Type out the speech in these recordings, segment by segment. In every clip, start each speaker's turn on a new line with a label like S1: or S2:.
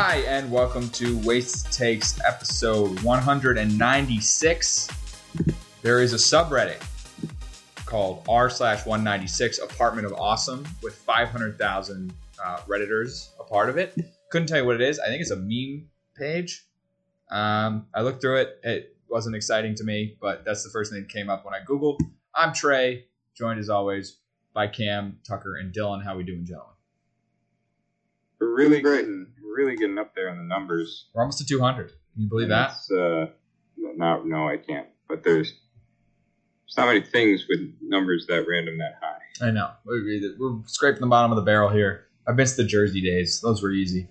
S1: Hi, and welcome to Wasted Takes episode 196. There is a subreddit called r slash 196 Apartment of Awesome with 500,000 uh, Redditors a part of it. Couldn't tell you what it is. I think it's a meme page. Um, I looked through it. It wasn't exciting to me, but that's the first thing that came up when I Googled. I'm Trey, joined as always by Cam, Tucker, and Dylan. How we doing, gentlemen?
S2: Really
S3: Great.
S2: Getting really getting up there in the numbers.
S1: We're almost to 200. Can you believe
S2: And
S1: that?
S2: it's, Uh, no, no, I can't. But there's there's not many things with numbers that random that high.
S1: I know. We're, we're scraping the bottom of the barrel here. I missed the Jersey days. Those were easy.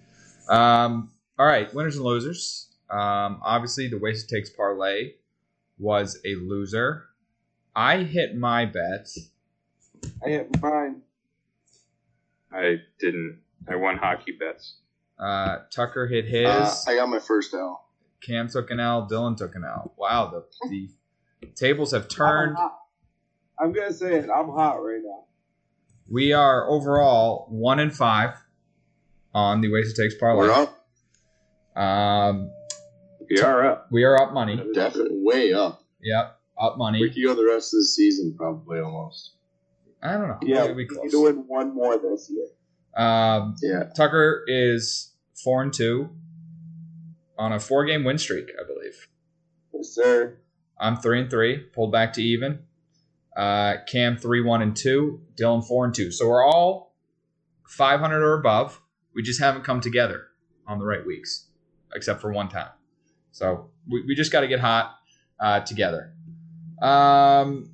S1: Um, all right, winners and losers. Um, obviously, the Wasted Takes parlay was a loser. I hit my bet.
S3: I hit mine.
S2: I didn't. I won hockey bets.
S1: Uh, Tucker hit his.
S3: Uh, I got my first L.
S1: Cam took an L. Dylan took an L. Wow, the, the tables have
S4: I'm
S1: turned.
S4: I'm gonna say it. I'm hot right now.
S1: We are overall one and five on the Wasted Takes parlay.
S3: We're up.
S1: Um,
S2: We are up.
S1: we are up money.
S3: Definitely way up.
S1: Yep, up money.
S3: We could go the rest of the season probably almost.
S1: I don't know.
S4: Yeah, we could win one more this year.
S1: Um,
S3: Yeah.
S1: Tucker is four and two on a four game win streak, I believe.
S4: Yes, sir.
S1: I'm three and three, pulled back to even. Uh, Cam three one and two, Dylan four and two. So we're all 500 or above. We just haven't come together on the right weeks, except for one time. So we, we just got to get hot uh, together. Um,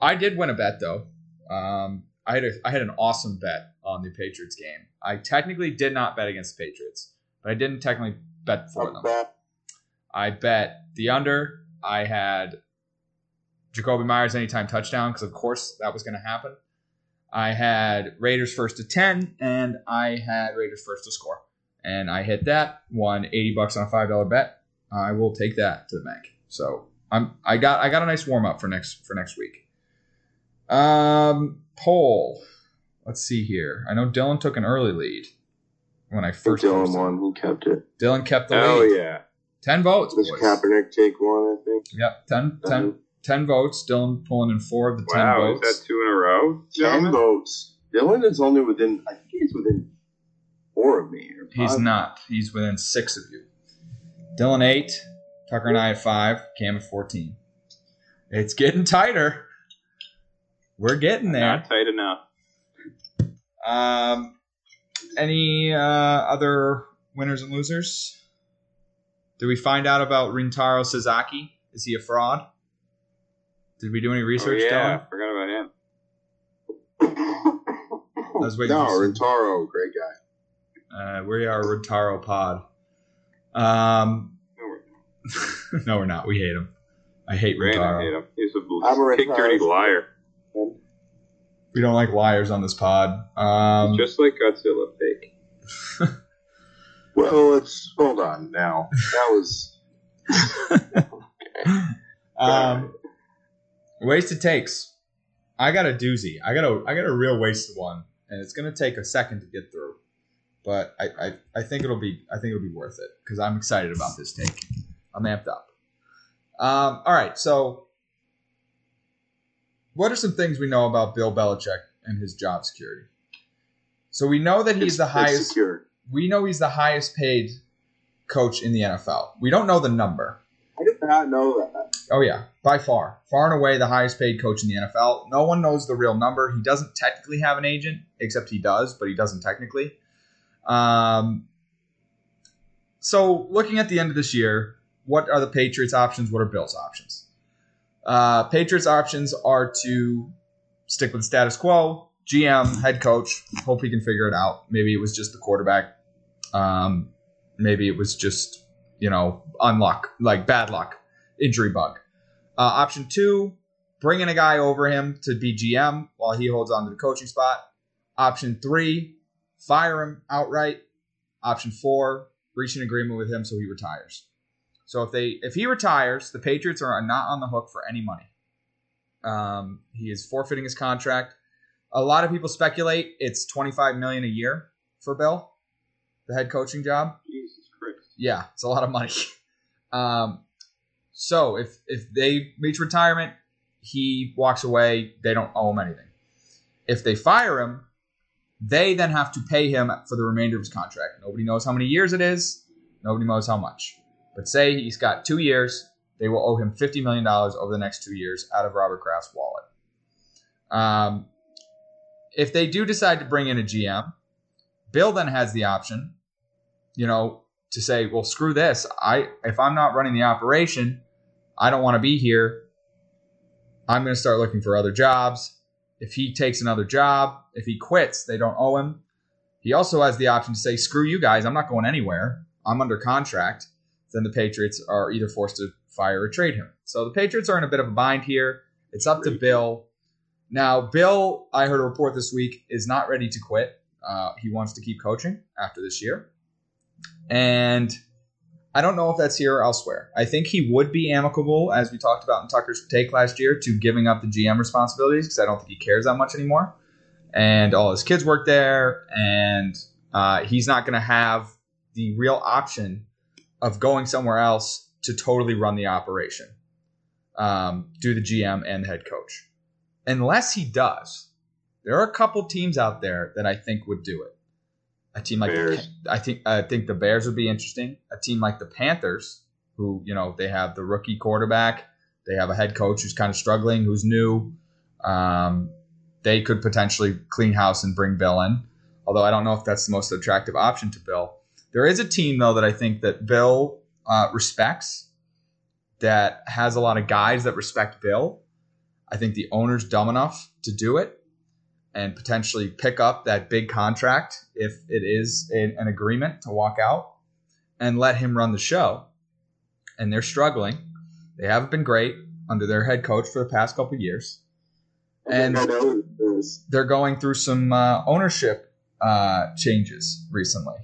S1: I did win a bet though. Um, I had a, I had an awesome bet on the Patriots game. I technically did not bet against the Patriots, but I didn't technically bet for them. I bet the under. I had Jakobi Meyers anytime touchdown because, of course, that was going to happen. I had Raiders first to 10, and I had Raiders first to score. And I hit that, won 80 bucks on a $5 bet. I will take that to the bank. So I'm I got I got a nice warm up for next for next week. Um poll. Let's see here. I know Dylan took an early lead when I first
S3: Dylan
S1: posted.
S3: won. Who kept it?
S1: Dylan kept the
S2: Oh
S1: lead.
S2: Oh yeah.
S1: 10 votes.
S3: Does
S1: boys.
S3: Kaepernick take one? I think.
S1: Yep, 10, 10, uh-huh. 10 votes. Dylan pulling in four of the 10
S2: Wow. Is
S1: votes.
S2: that two in a row?
S3: Ten votes. Dylan is only within. I think he's within four of me. Or
S1: He's not. He's within six of you. Dylan, eight. Tucker and I at five. Cam at 14. It's getting tighter. We're getting there.
S2: Not tight enough.
S1: Um, any uh, other winners and losers? Did we find out about Rintaro Sasaki? Is he a fraud? Did we do any
S2: Oh,
S1: research,
S2: yeah.
S1: Dylan?
S2: Forgot about him.
S1: I was waiting
S3: no, Rintaro, great guy.
S1: Uh, we are Rintaro Pod. Um,
S2: No, we're-
S1: no, we're not. We hate him. I hate
S2: Brandon
S1: Rintaro.
S2: hate him. He's
S4: I'm a
S2: a big dirty liar.
S1: We don't like liars on this pod. Um,
S2: Just like Godzilla fake.
S3: Well, let's hold on now. That was.
S1: um, wasted takes. I got a doozy. I got a I got a real wasted one, and it's gonna take a second to get through, but I I, I think it'll be I think it'll be worth it because I'm excited about this take. I'm amped up. Um, all right, so what are some things we know about Bill Belichick and his job security? So we know that he's
S3: it's-
S1: the highest we know he's the highest paid coach in the NFL. We don't know the number.
S4: I did not know that.
S1: Oh yeah, by far, far and away the highest paid coach in the NFL. No one knows the real number. He doesn't technically have an agent, except he does, but he doesn't technically. Um, so looking at the end of this year, what are the Patriots' options? What are Bills' options? Uh, Patriots' options are to stick with status quo. GM, head coach, hope he can figure it out. Maybe it was just the quarterback. Um, maybe it was just you know unluck, like bad luck, injury bug. Uh, option two, bring in a guy over him to be GM while he holds on to the coaching spot. Option three, fire him outright. Option four, reach an agreement with him so he retires. So if they if he retires, the Patriots are not on the hook for any money. Um, he is forfeiting his contract. A lot of people speculate it's 25 million a year for Bill. the head coaching job.
S2: Jesus Christ.
S1: Yeah, it's a lot of money. Um, so if if they reach retirement, he walks away. They don't owe him anything. If they fire him, they then have to pay him for the remainder of his contract. Nobody knows how many years it is. Nobody knows how much. But say he's got two years, they will owe him fifty million dollars over the next two years out of Robert Kraft's wallet. Um, if they do decide to bring in a GM, Bill then has the option, you know, to say, well, screw this. I if I'm not running the operation, I don't want to be here. I'm going to start looking for other jobs. If he takes another job, if he quits, they don't owe him. He also has the option to say, screw you guys, I'm not going anywhere. I'm under contract. Then the Patriots are either forced to fire or trade him. So the Patriots are in a bit of a bind here. It's up to Bill. Now, Bill, I heard a report this week, is not ready to quit. Uh, he wants to keep coaching after this year. And I don't know if that's here or elsewhere. I think he would be amicable, as we talked about in Tucker's take last year, to giving up the GM responsibilities because I don't think he cares that much anymore. And all his kids work there, and uh, he's not going to have the real option of going somewhere else to totally run the operation, um, do the GM and the head coach. Unless he does, there are a couple teams out there that I think would do it. A team like
S2: Bears.
S1: the, I think I think the Bears would be interesting. A team like the Panthers, who you know they have the rookie quarterback, they have a head coach who's kind of struggling, who's new. Um, they could potentially clean house and bring Bill in. Although I don't know if that's the most attractive option to Bill. There is a team though that I think that Bill uh, respects, that has a lot of guys that respect Bill. I think the owner's dumb enough to do it and potentially pick up that big contract if it is an, an agreement to walk out and let him run the show. And they're struggling. They haven't been great under their head coach for the past couple of years. And
S4: I know this.
S1: they're going through some uh, ownership uh, changes recently.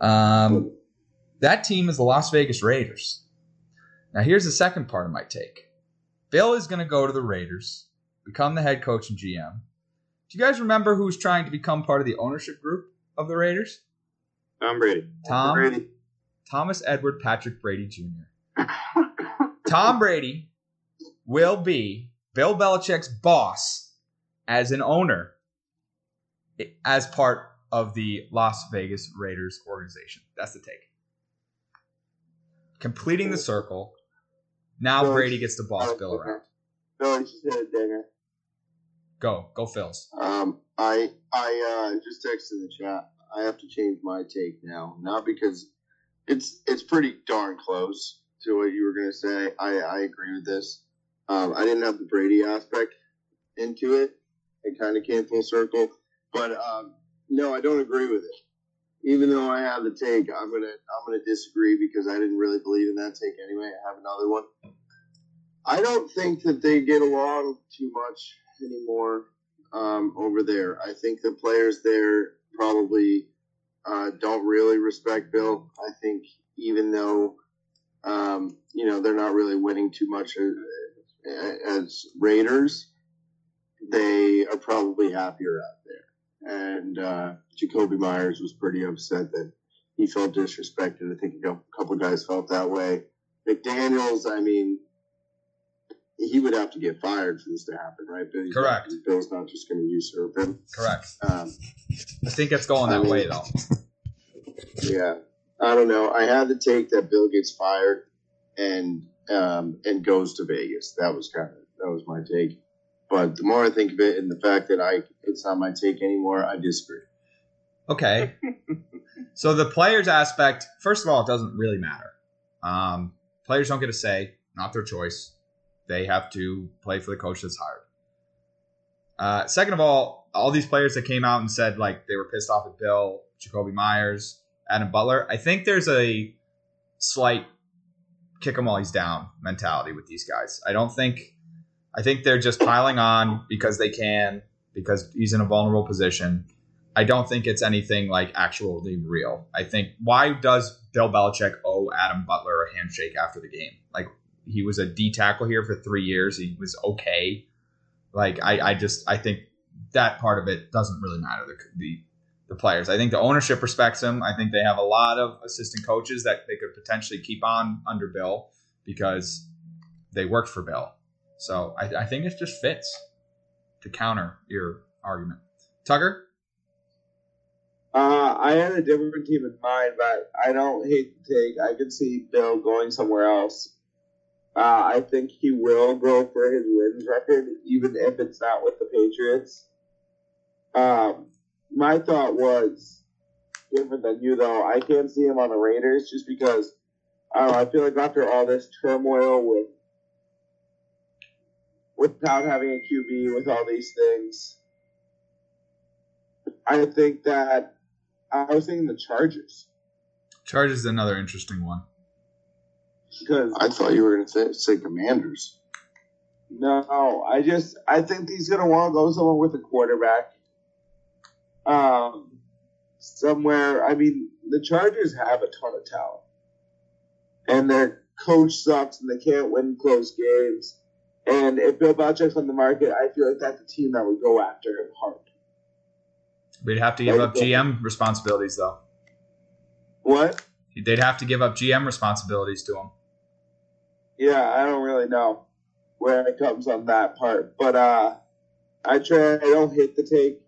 S1: Um, that team is the Las Vegas Raiders. Now, here's the second part of my take Bill is going to go to the Raiders, become the head coach and GM. Do you guys remember who's trying to become part of the ownership group of the Raiders?
S2: Tom Brady.
S1: Tom
S4: Brady.
S1: Thomas Edward Patrick Brady Jr. Tom Brady will be Bill Belichick's boss as an owner as part of the Las Vegas Raiders organization. That's the take. Completing the circle. Now Brady gets to boss Bill around.
S4: Bill, just hit a dinger.
S1: Go, go, Phils.
S3: Um, I I uh, just texted the chat. I have to change my take now, not because it's it's pretty darn close to what you were gonna say. I I agree with this. Um, I didn't have the Brady aspect into it. It kind of came full circle, but um, no, I don't agree with it. Even though I have the take, I'm gonna I'm gonna disagree because I didn't really believe in that take anyway. I have another one. I don't think that they get along too much anymore um, over there. I think the players there probably uh, don't really respect Bill. I think even though um, you know they're not really winning too much as, as Raiders, they are probably happier out there. And uh, Jakobi Meyers was pretty upset that he felt disrespected. I think a couple guys felt that way. McDaniels, I mean, he would have to get fired for this to happen, right? But he's not-
S1: Correct.
S3: Bill's not just going to usurp him.
S1: Correct.
S3: Um,
S1: I think it's going that way, though.
S3: yeah, I don't know. I had the take that Bill gets fired and um, and goes to Vegas. That was kind of that was my take. But the more I think of it, and the fact that I it's not my take anymore, I disagree.
S1: Okay. so the players aspect, first of all, it doesn't really matter. Um, players don't get a say, not their choice. They have to play for the coach that's hired. Uh, second of all, all these players that came out and said like they were pissed off at Bill, Jakobi Meyers, Adam Butler. I think there's a slight kick him while he's down mentality with these guys. I don't think. I think they're just piling on because they can, because he's in a vulnerable position. I don't think it's anything like actually real. I think why does Bill Belichick owe Adam Butler a handshake after the game? Like he was a D tackle here for three years. He was okay. Like I, I just I think that part of it doesn't really matter. The, the the players. I think the ownership respects him. I think they have a lot of assistant coaches that they could potentially keep on under Bill because they worked for Bill. So I, I think it just fits to counter your argument. Tucker?
S4: Uh, I had a different team in mind, but I don't hate the take. I could see Bill going somewhere else. Uh, I think he will go for his wins record, even if it's not with the Patriots. Um, my thought was different than you, though. I can't see him on the Raiders just because I. I feel like after all this turmoil with without having a QB, with all these things, I think that I was thinking the Chargers
S1: Chargers is another interesting one.
S4: because
S3: I thought you were going to say, say Commanders.
S4: no, I just I think he's gonna want to go somewhere with a quarterback. Um, somewhere. I mean, the Chargers have a ton of talent, and their coach sucks, and they can't win close games. And if Bill Belichick's on the market, I feel like that's a team that would go after him hard.
S1: We'd have to give up GM responsibilities, though.
S4: What?
S1: They'd have to give up GM responsibilities to him.
S4: Yeah, I don't really know where it comes on that part, but uh, I try. I don't hate the take.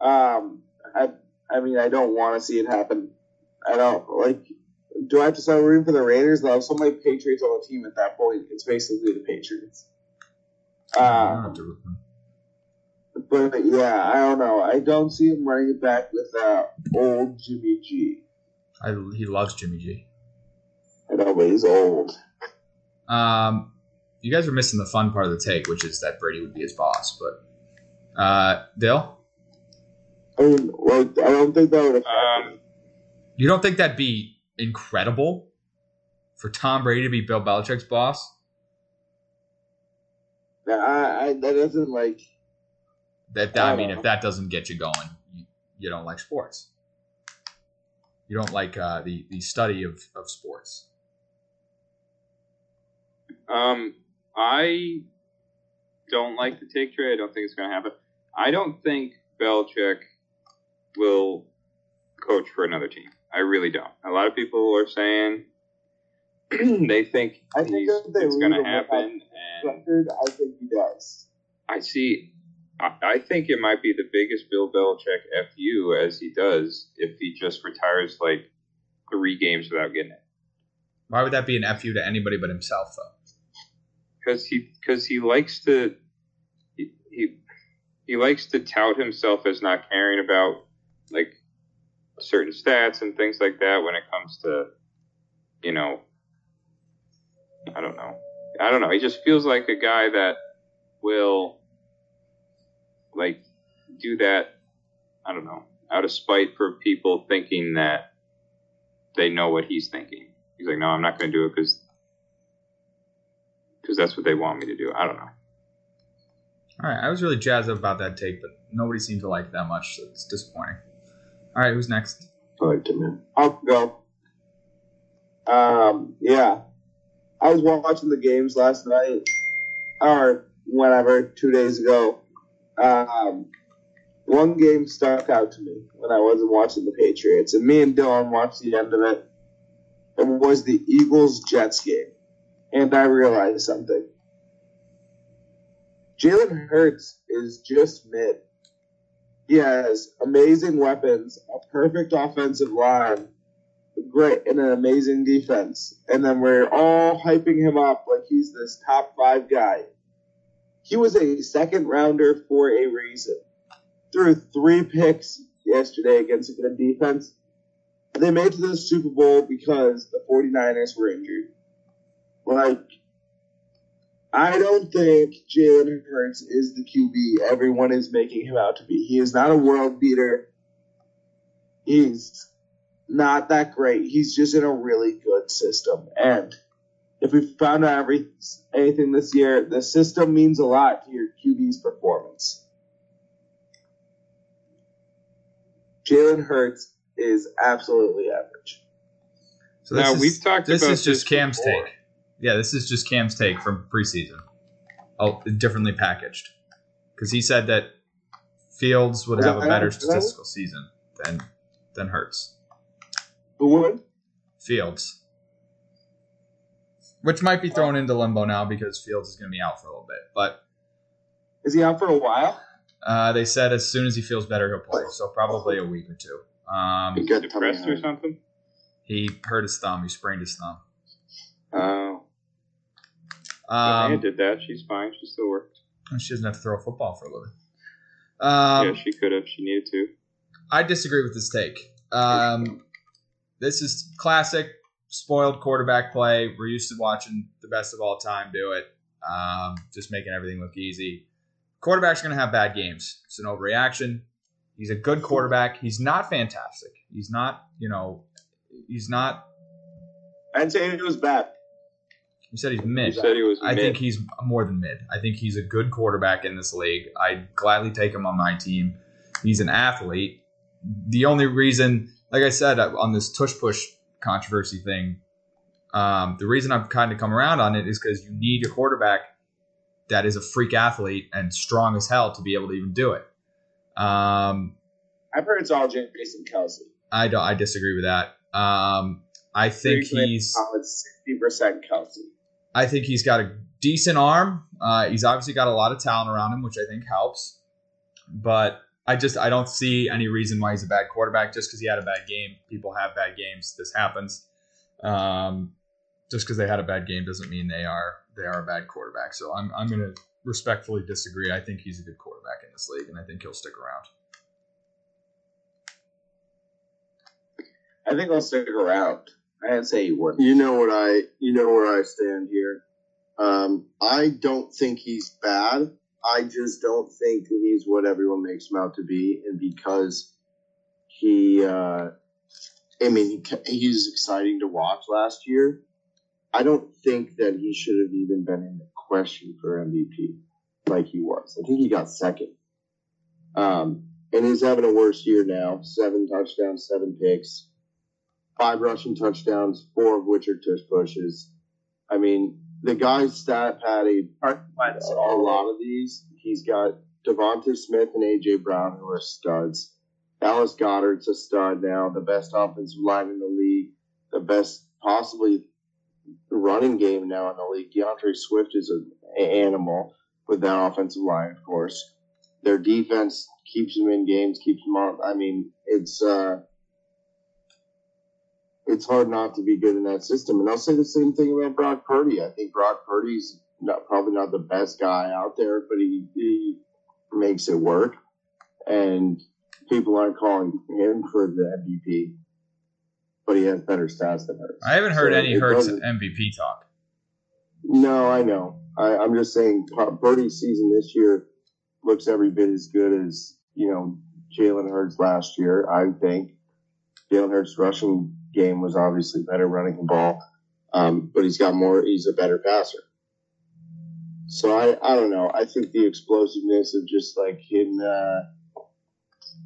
S4: Um, I I mean, I don't want to see it happen. I don't like. Do I have to start rooting for the Raiders? They'll have so many Patriots on the team at that point. It's basically the Patriots.
S1: I don't have to root them.
S4: but yeah, I don't know. I don't see him running it back with uh, old Jimmy G.
S1: I, he loves Jimmy G.
S4: I know, but he's old.
S1: Um, you guys are missing the fun part of the take, which is that Brady would be his boss. But uh, Dale,
S4: I mean, like, I don't think that would affect.
S2: Um,
S1: you don't think that'd be incredible for Tom Brady to be Bill Belichick's boss?
S4: I, I, that doesn't like.
S1: That I mean, if that doesn't get you going, you, you don't like sports. You don't like uh, the the study of, of sports.
S2: Um, I don't like the take trade. I don't think it's going to happen. I don't think Belichick will coach for another team. I really don't. A lot of people are saying they think,
S4: I think
S2: he's-
S4: they
S2: it's going to
S4: leave him without
S2: happen, and
S4: record, I think he does.
S2: I see. I, I think it might be the biggest Bill Belichick fu as he does if he just retires like three games without getting it.
S1: Why would that be an fu to anybody but himself, though?
S2: because he because he likes to he, he he likes to tout himself as not caring about like certain stats and things like that when it comes to you know I don't know I don't know he just feels like a guy that will like do that I don't know out of spite for people thinking that they know what he's thinking he's like no I'm not going to do it because because that's what they want me to do. I don't know.
S1: All right, I was really jazzed up about that take, but nobody seemed to like it that much, so it's disappointing. All right, who's next?
S3: Liked him, man.
S4: I'll go. Um, yeah. I was watching the games last night, or whenever, two days ago. Um, one game stuck out to me when I wasn't watching the Patriots, and me and Dylan watched the end of it. It was the Eagles Jets game. And I realized something. Jalen Hurts is just mid. He has amazing weapons, a perfect offensive line, great and an amazing defense. And then we're all hyping him up like he's this top five guy. He was a second rounder for a reason. Threw three picks yesterday against a good defense. They made to the Super Bowl because the 49ers were injured. Like, I don't think Jalen Hurts is the QB everyone is making him out to be. He is not a world beater. He's not that great. He's just in a really good system. And if we found out every, anything this year, the system means a lot to your QB's performance. Jalen Hurts is absolutely average.
S1: So this
S2: Now,
S1: is,
S2: we've talked
S1: this
S2: about
S1: is just
S2: this
S1: Cam's
S2: before.
S1: take. Yeah, this is just Cam's take from preseason. Oh, differently packaged. Because he said that Fields would
S4: Was
S1: have a better statistical season than than Hurts.
S4: Who would?
S1: Fields. Which might be thrown into limbo now because Fields is going to be out for a little bit. But
S4: Is he out for a while?
S1: uh, they said as soon as he feels better, he'll play. So probably a week or two. Um,
S3: He got
S2: Depressed or something?
S1: he hurt his thumb. He sprained his thumb. Um,
S2: Diane did that. She's fine. She still works.
S1: she doesn't have to throw a football for a living. Um,
S2: yeah, she could have. She needed to.
S1: I disagree with this take. Um, this is classic spoiled quarterback play. We're used to watching the best of all time do it, um, just making everything look easy. Quarterback's are going to have bad games. It's an overreaction. He's a good quarterback. He's not fantastic. He's not, you know, he's not.
S4: I'd say it was bad.
S1: You said he's
S2: You
S1: mid.
S2: said he was.
S1: I
S2: mid.
S1: think he's more than mid. I think he's a good quarterback in this league. I'd gladly take him on my team. He's an athlete. The only reason, like I said, uh, on this tush push controversy thing, um, the reason I've kind of come around on it is because you need a quarterback that is a freak athlete and strong as hell to be able to even do it. Um,
S4: I've heard it's all Jason Kelce.
S1: I don't. I disagree with that. Um, I think he's.
S4: Sixty percent Kelce.
S1: I think he's got a decent arm. Uh, he's obviously got a lot of talent around him, which I think helps. But I just I don't see any reason why he's a bad quarterback just because he had a bad game. People have bad games. This happens. Um, just because they had a bad game doesn't mean they are they are a bad quarterback. So I'm I'm going to respectfully disagree. I think he's a good quarterback in this league, and I think he'll stick around.
S4: I think I'll stick around. I didn't say he wouldn't.
S3: You know what I you know where I stand here. Um, I don't think he's bad. I just don't think he's what everyone makes him out to be, and because he, uh, I mean, he's exciting to watch last year. I don't think that he should have even been in the question for MVP like he was. I think he got second. Um, and he's having a worse year now. Seven touchdowns, seven picks five rushing touchdowns, four of which are tush pushes. I mean, the guy's stat
S4: Hard
S3: a lot of these. He's got Devonta Smith and AJ Brown who are studs. Dallas Goedert's a stud now, the best offensive line in the league, the best possibly running game now in the league. DeAndre Swift is an animal with that offensive line, of course. Their defense keeps them in games, keeps them on. I mean, it's uh, it's hard not to be good in that system. And I'll say the same thing about Brock Purdy. I think Brock Purdy's not, probably not the best guy out there, but he, he makes it work. And people aren't calling him for the MVP, but he has better stats than Hurts.
S1: I haven't heard
S3: So
S1: any Hurts MVP talk.
S3: No, I know. I, I'm just saying Pur- Purdy's season this year looks every bit as good as, you know, Jalen Hurts last year, I think. Jalen Hurts' rushing game was obviously better running the ball, um, but he's got more, he's a better passer. So I, I don't know. I think the explosiveness of just like him, uh,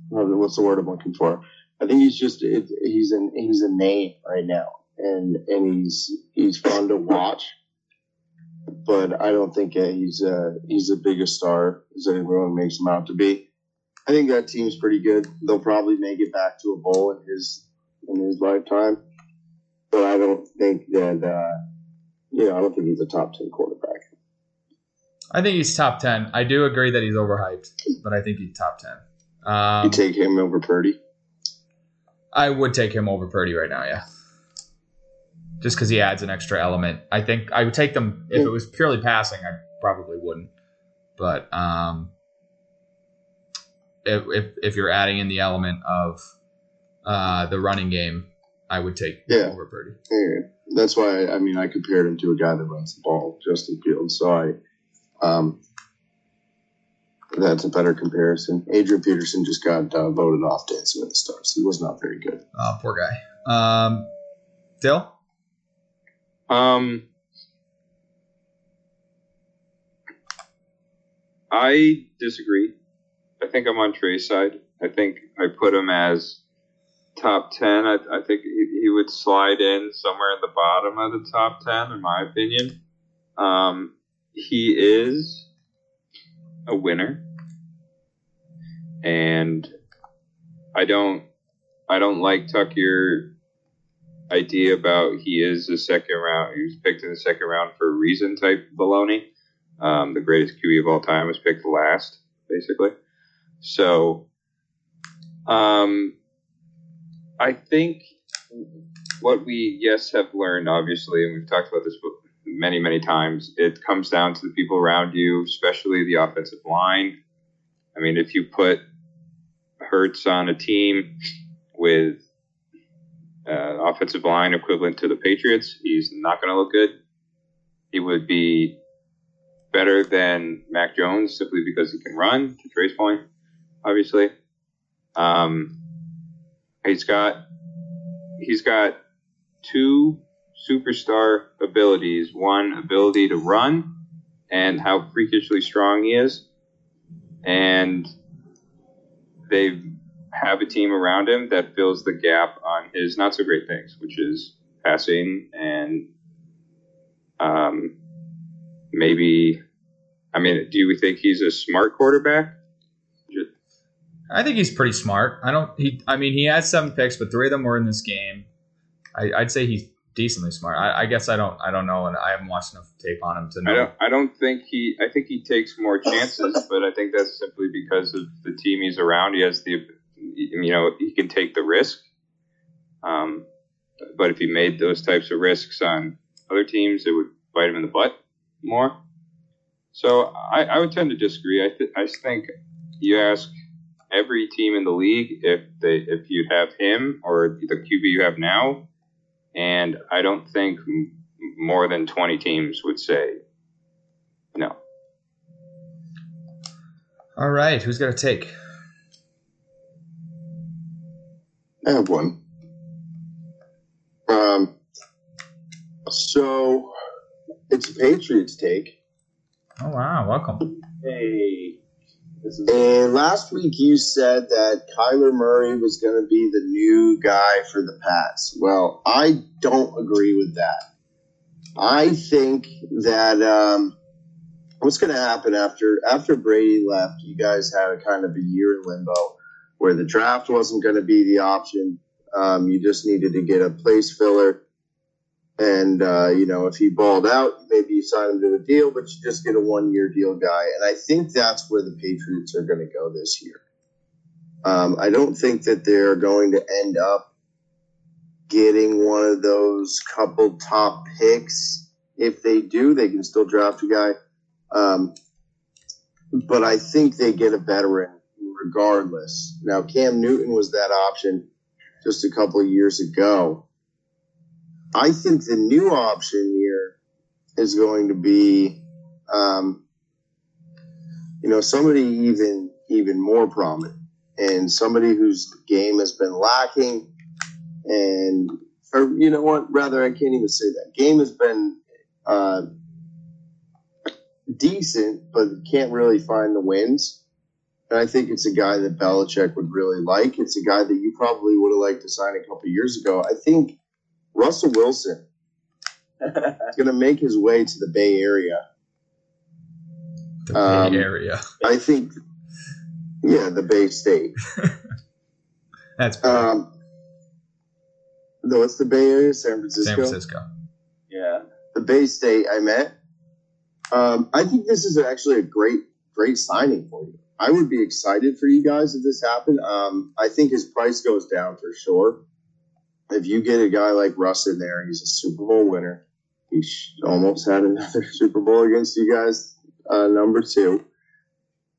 S3: what's the word I'm looking for? I think he's just, it, he's an, he's a name right now and, and he's, he's fun to watch but I don't think he's uh, he's the biggest star as everyone makes him out to be. I think that team's pretty good. They'll probably make it back to a bowl in his in his lifetime, but I don't think that uh, you know I don't think he's a top ten quarterback.
S1: I think he's top ten. I do agree that he's overhyped, but I think he's top ten.
S3: you
S1: Um,
S3: take him over Purdy.
S1: I would take him over Purdy right now, yeah. Just because he adds an extra element. I think I would take them if it was purely passing. I probably wouldn't, but um, if if, if you're adding in the element of uh, the running game, I would take
S3: Yeah.
S1: over Purdy.
S3: Yeah, that's why I mean I compared him to a guy that runs the ball, Justin Fields. So I, um, that's a better comparison. Adrian Peterson just got uh, voted off Dancing with the Stars. He was not very good.
S1: Oh, poor guy. Um, Dill.
S2: Um, I disagree. I think I'm on Trey's side. I think I put him as top 10. I, I think he, he would slide in somewhere in the bottom of the top 10, in my opinion. Um, he is a winner. and I don't I don't like Tucker idea about he is a second round. He was picked in the second round for a reason type baloney. Um, the greatest QB of all time was picked last, basically. So, um, I think what we yes have learned, obviously, and we've talked about this many many times. It comes down to the people around you, especially the offensive line. I mean, if you put Hurts on a team with uh, offensive line equivalent to the Patriots, he's not going to look good. He would be better than Mac Jones simply because he can run. To Trey's point, obviously, um, he's got he's got two superstar abilities. One ability to run and how freakishly strong he is, and they have a team around him that fills the gap on his not so great things, which is passing and um, maybe. I mean, do we think he's a smart quarterback?
S1: I think he's pretty smart. I don't. He. I mean, he has seven picks, but three of them were in this game. I, would say he's decently smart. I, I, guess I don't. I don't know, and I haven't watched enough tape on him to know.
S2: I don't. I don't think he. I think he takes more chances, but I think that's simply because of the team he's around. He has the. You know, he can take the risk. Um, but if he made those types of risks on other teams, it would bite him in the butt more. So I, I would tend to disagree. I, th- I think you ask every team in the league if they if you have him or the QB you have now, and I don't think more than twenty teams would say no.
S1: All right, who's gonna take?
S3: I have one. Um, so it's a Patriots take.
S1: Oh wow, welcome.
S4: Hey.
S3: And last week you said that Kyler Murray was going to be the new guy for the Pats. Well, I don't agree with that. I think that um, what's going to happen after after Brady left, you guys had a kind of a year in limbo where the draft wasn't going to be the option. Um, you just needed to get a place filler. And, uh, you know, if he balled out, maybe you sign him to a deal, but you just get a one year deal guy. And I think that's where the Patriots are going to go this year. Um, I don't think that they're going to end up getting one of those couple top picks. If they do, they can still draft a guy. Um, but I think they get a veteran regardless. Now, Cam Newton was that option just a couple of years ago. I think the new option here is going to be, um, you know, somebody even even more prominent and somebody whose game has been lacking, and or you know what? Rather, I can't even say that game has been uh, decent, but can't really find the wins. And I think it's a guy that Belichick would really like. It's a guy that you probably would have liked to sign a couple years ago. I think Russell Wilson is going to make his way to the Bay Area.
S1: The um, Bay Area.
S3: I think, yeah, the Bay State.
S1: That's
S3: um, no, it's the Bay Area, San Francisco.
S1: San Francisco.
S4: Yeah,
S3: the Bay State. I met. Um, I think this is actually a great, great signing for you. I would be excited for you guys if this happened. Um, I think his price goes down for sure if you get a guy like Russ in there, he's a Super Bowl winner. He almost had another Super Bowl against you guys, uh, number two.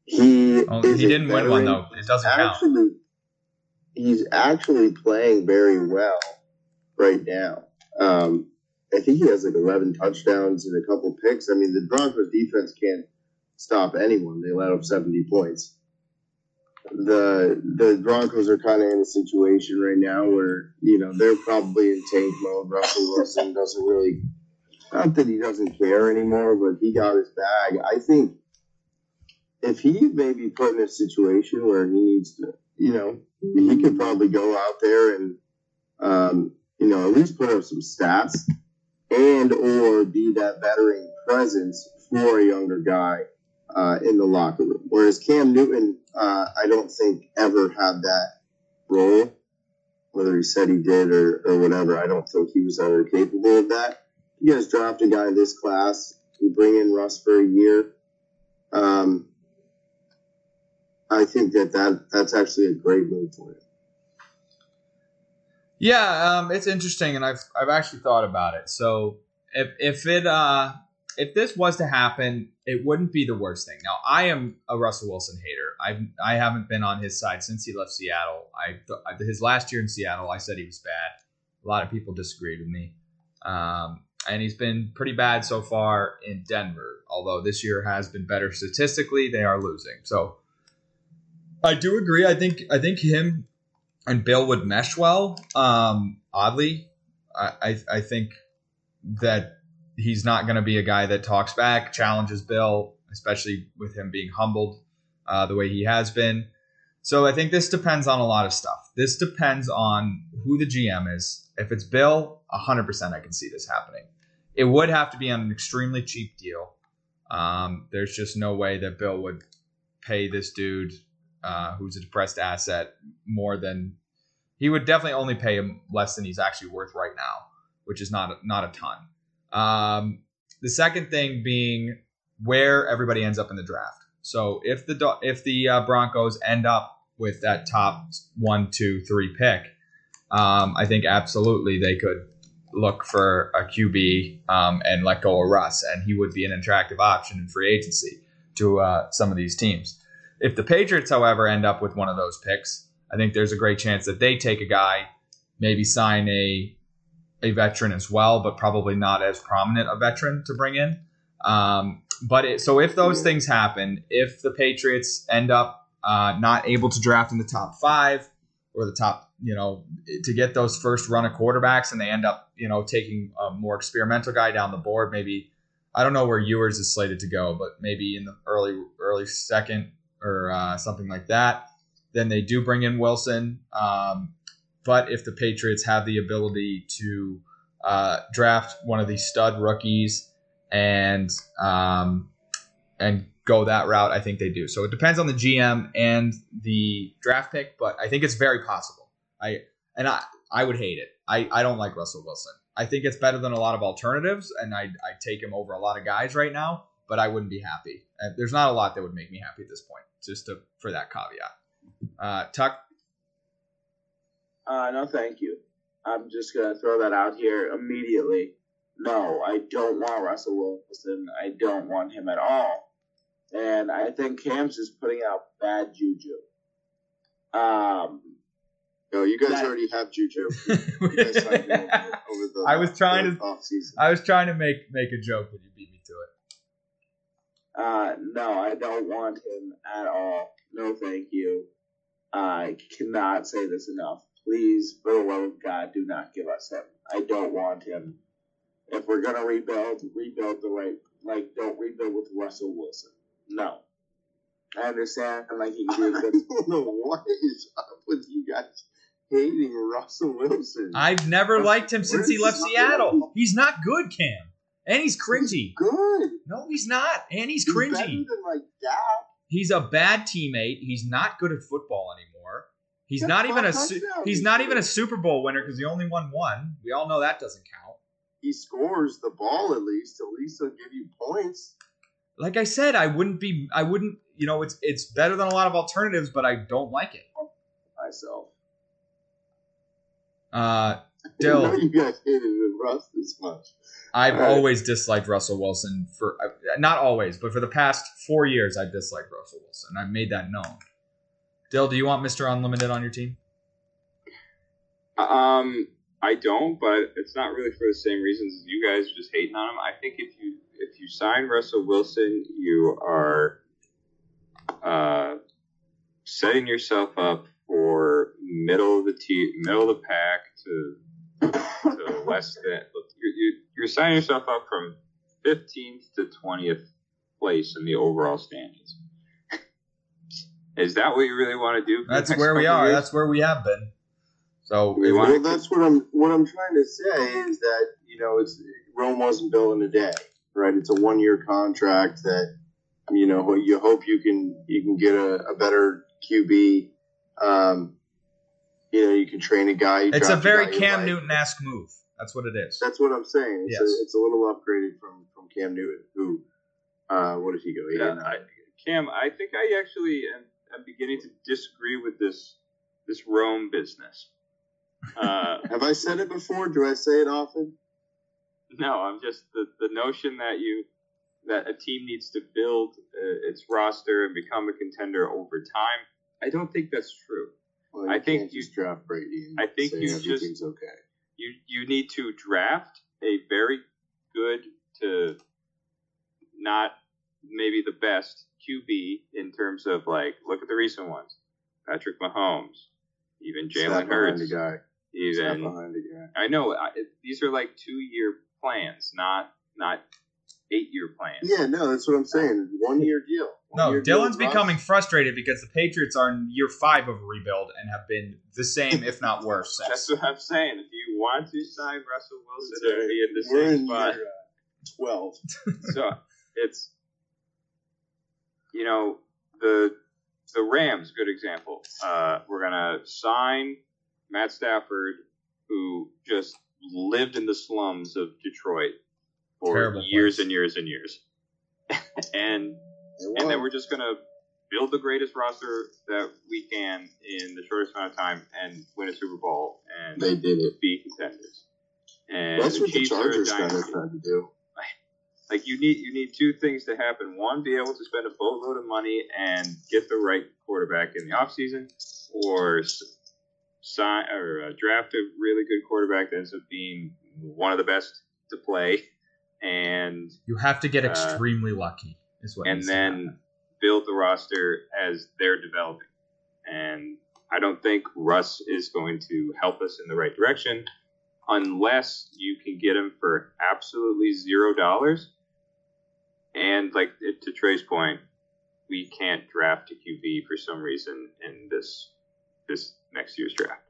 S3: He
S1: oh, he didn't win one though. It doesn't
S3: actually,
S1: count.
S3: He's actually playing very well right now. Um, I think he has like 11 touchdowns and a couple picks. I mean, the Broncos defense can't stop anyone. They let up 70 points the the Broncos are kind of in a situation right now where you know they're probably in tank mode. Russell Wilson doesn't really, not that he doesn't care anymore, but he got his bag. I think if he may be put in a situation where he needs to, you know, he could probably go out there and, um, you know, at least put up some stats and or be that veteran presence for a younger guy uh, in the locker room. Whereas Cam Newton, uh, I don't think ever had that role. Whether he said he did or, or whatever, I don't think he was ever capable of that. You guys draft a guy this class, you bring in Russ for a year. Um, I think that, that that's actually a great move for him.
S1: Yeah, um, it's interesting, and I've I've actually thought about it. So if if it uh if this was to happen, it wouldn't be the worst thing. Now, I am a Russell Wilson hater. I've I haven't been on his side since he left Seattle. I his last year in Seattle, I said he was bad. A lot of people disagreed with me, um, and he's been pretty bad so far in Denver. Although this year has been better statistically, they are losing. So I do agree. I think I think him and Bill would mesh well. Um, oddly, I, I, I think that he's not going to be a guy that talks back, challenges Bill, especially with him being humbled uh, the way he has been. So I think this depends on a lot of stuff. This depends on who the GM is. If it's Bill, 100% I can see this happening. It would have to be on an extremely cheap deal. Um, there's just no way that Bill would pay this dude uh, who's a depressed asset more than he would definitely only pay him less than he's actually worth right now, which is not not a ton. Um, the second thing being where everybody ends up in the draft. So if the if the uh, Broncos end up with that top one, two, three pick, um, I think absolutely they could look for a QB um, and let go of Russ, and he would be an attractive option in free agency to uh, some of these teams. If the Patriots, however, end up with one of those picks, I think there's a great chance that they take a guy, maybe sign a a veteran as well, but probably not as prominent a veteran to bring in. Um, but it, so if those things happen, if the Patriots end up uh, not able to draft in the top five or the top, you know, to get those first run of quarterbacks, and they end up, you know, taking a more experimental guy down the board, maybe I don't know where Ewers is slated to go, but maybe in the early early second or uh, something like that. Then they do bring in Wilson. Um, but if the Patriots have the ability to uh, draft one of these stud rookies and um, and go that route, I think they do. So it depends on the GM and the draft pick, but I think it's very possible. I and I I would hate it. I, I don't like Russell Wilson. I think it's better than a lot of alternatives, and I I take him over a lot of guys right now. But I wouldn't be happy. There's not a lot that would make me happy at this point. Just to, for that caveat. Uh, Tuck.
S4: Uh, no, thank you. I'm just gonna throw that out here immediately. No, I don't want Russell Wilson. I don't want him at all. And I think Cam's just putting out bad juju. Um,
S3: no, you guys that, already have juju. over,
S1: over the, I was trying to. I was trying to make make a joke when you beat me to it.
S4: Uh, no, I don't want him at all. No, thank you. I cannot say this enough. Please, for the love of God, do not give us him. I don't want him. If we're gonna rebuild, rebuild the right. Like, don't rebuild with Russell Wilson. No. I understand. Like he did.
S3: I don't know what is up with you guys hating Russell Wilson.
S1: I've never Russell, liked him since he left Seattle. He's not good, Cam, and he's cringy. He's
S3: good.
S1: No, he's not, and he's, he's cringy. Better
S3: than like Dak.
S1: He's a bad teammate. He's not good at football anymore. He's not even a he's not even a Super Bowl winner because he only won one. We all know that doesn't count.
S3: He scores the ball at least. At least he'll give you points.
S1: Like I said, I wouldn't be. I wouldn't. You know, it's it's better than a lot of alternatives, but I don't like it
S3: myself.
S1: Uh, Dill,
S3: you guys hated Russ this much.
S1: I've right. always disliked Russell Wilson for uh, not always, but for the past four years, I've disliked Russell Wilson. I've made that known. Dill, do you want Mister Unlimited on your team?
S2: Um, I don't, but it's not really for the same reasons as you guys just hating on him. I think if you if you sign Russell Wilson, you are uh, setting yourself up for middle of the t- middle of the pack to to less than you're, you're signing yourself up from 15th to 20th place in the overall standings. Is that what you really want to do?
S1: That's where we are. Years? That's where we have been. So
S3: we well, that's what I'm what I'm trying to say is that you know it's Rome wasn't built in a day, right? It's a one year contract that You know, you hope you can you can get a, a better QB. Um, you know, you can train a guy. you
S1: It's a very
S3: guy
S1: Cam. Newton esque move. That's what it is.
S3: That's what I'm saying. It's,
S1: Yes.
S3: a, it's a little upgraded from from Cam Newton, who, uh, what did he go? Eight
S2: Yeah. I, Cam, I think I actually am, am beginning to disagree with this this Rome business. Uh,
S3: Have I said it before? Do I say it often?
S2: no, I'm just the, the notion that you that a team needs to build uh, its roster and become a contender over time. I don't think that's true.
S3: Well,
S2: I think you-
S3: just draft Brady. And
S2: I think you just-
S3: okay.
S2: You you need to draft a very good to not maybe the best QB in terms of like look at the recent ones, Patrick Mahomes, even
S3: Step
S2: Jalen
S3: behind
S2: Hurts,
S3: the guy. Step
S2: even
S3: behind the guy.
S2: I know I, these are like two year plans, not not eight year plans.
S3: Yeah, no, that's what I'm saying. One year deal.
S1: No,
S3: One-year
S1: Dylan's
S3: with Russ.
S1: becoming frustrated because the Patriots are in year five of a rebuild and have been the same, if not worse.
S2: That's what I'm saying. If you want to sign Russell Wilson
S3: That's
S2: and be in the
S3: We're
S2: same
S3: in
S2: spot,
S3: year uh, twelve.
S2: so it's you know the the Rams, good example. Uh, we're gonna sign Matt Stafford, who just lived in the slums of Detroit for
S1: Terrible
S2: years
S1: place.
S2: and years and years, and and then we're just gonna build the greatest roster that we can in the shortest amount of time and win a Super Bowl and
S3: They did it.
S2: be contenders. And
S3: That's
S2: the
S3: what the Chargers kind of tried to do.
S2: Like you need you need two things to happen. One, be able to spend a boatload of money and get the right quarterback in the offseason, or sign or uh, draft a really good quarterback that ends up being one of the best to play, and
S1: You have to get
S2: Uh,
S1: extremely lucky, is what.
S2: and then build the roster as they're developing. And I don't think Russ is going to help us in the right direction unless you can get him for absolutely zero dollars. And like to Trey's point, we can't draft a QB for some reason in this this next year's draft.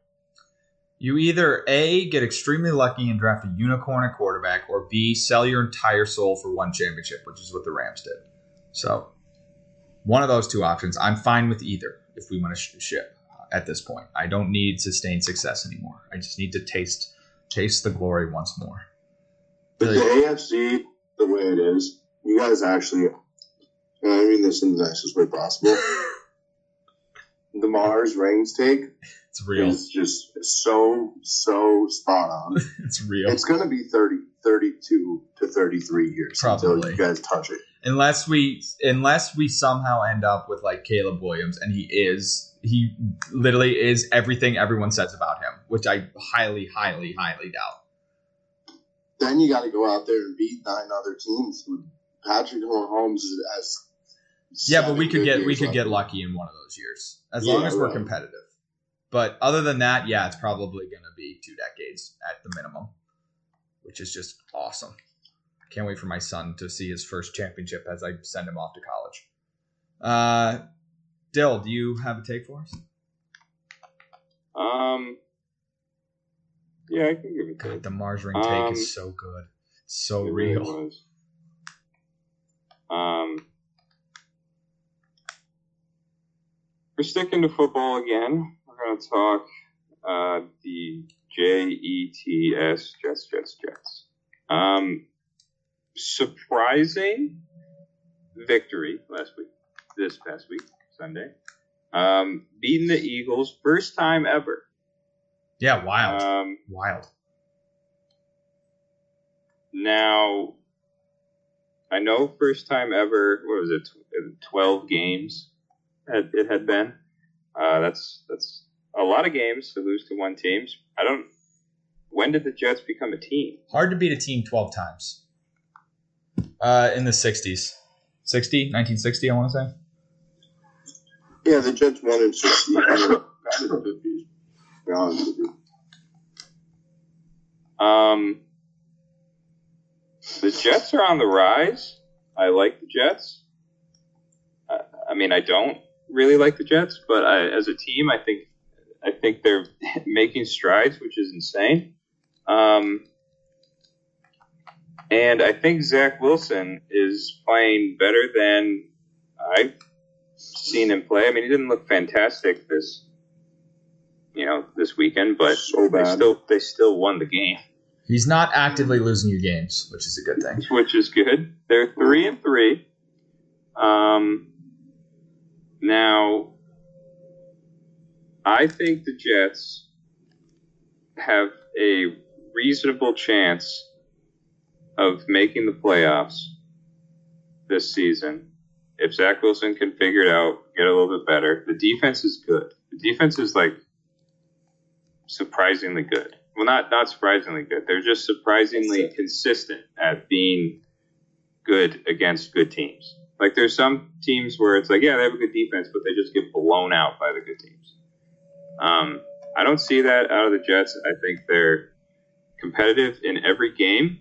S1: You either A, get extremely lucky and draft a unicorn at quarterback, or B, sell your entire soul for one championship, which is what the Rams did. So, one of those two options. I'm fine with either if we want to sh- ship at this point. I don't need sustained success anymore. I just need to taste taste the glory once more.
S3: But the AFC, the way it is, you guys actually, and I mean this in the nicest way possible. the Mars Reigns take
S1: It's real.
S3: It's just so, so spot on.
S1: It's real.
S3: it's going to be 30, 32 to 33 years
S1: Probably.
S3: until you guys touch it.
S1: unless we unless we somehow end up with like Caleb Williams and he is he literally is everything everyone says about him, which I highly, highly, highly doubt.
S3: Then you got to go out there and beat nine other teams. With Patrick Mahomes as
S1: Yeah, but we could get we could
S3: left.
S1: get lucky in one of those years as
S3: Yeah,
S1: long as we're
S3: right.
S1: competitive. But other than that, yeah, it's probably going to be two decades at the minimum, which is just awesome. Can't wait for my son to see his first championship as I send him off to college. Uh, Dill, do you have a take for us?
S2: Um, yeah, I can give it to
S1: God, the Mars ring take
S2: Um,
S1: is so good. It's so
S2: It really
S1: real.
S2: was. Um, we're sticking to football again. We're going to talk uh, the J E T S Jets, Jets, Jets. Um, surprising victory last week, this past week, Sunday. Um, beating the Eagles, first time ever.
S1: Yeah, wild,
S2: Um,
S1: wild.
S2: Now, I know first time ever. What was it? Twelve games. It, it had been. Uh, that's that's a lot of games to lose to one team. I don't. When did the Jets become a team?
S1: Hard to beat a team 12 times. Uh, in the 60s. 60? 1960, I want to say.
S3: Yeah, the Jets won in 60. I don't know, in the 50s. to be honest with you.
S2: Um, the Jets are on the rise. I like the Jets. I, I mean, I don't really like the Jets, but I, as a team, I think I think they're making strides, which is insane. Um, and I think Zach Wilson is playing better than I've seen him play. I mean, he didn't look fantastic this, you know, this weekend, but
S3: So
S2: they still they still won the game,
S1: He's not actively losing you games, which is a good thing.
S2: which is good. They're three and three. Um, now, I think the Jets have a reasonable chance of making the playoffs this season if Zach Wilson can figure it out, get a little bit better. The defense is good. The defense is like surprisingly good. Well, not not surprisingly good. They're just surprisingly consistent at being good against good teams. Like there's some teams where it's like, yeah, they have a good defense, but they just get blown out by the good teams. Um, I don't see that out of the Jets. I think they're competitive in every game,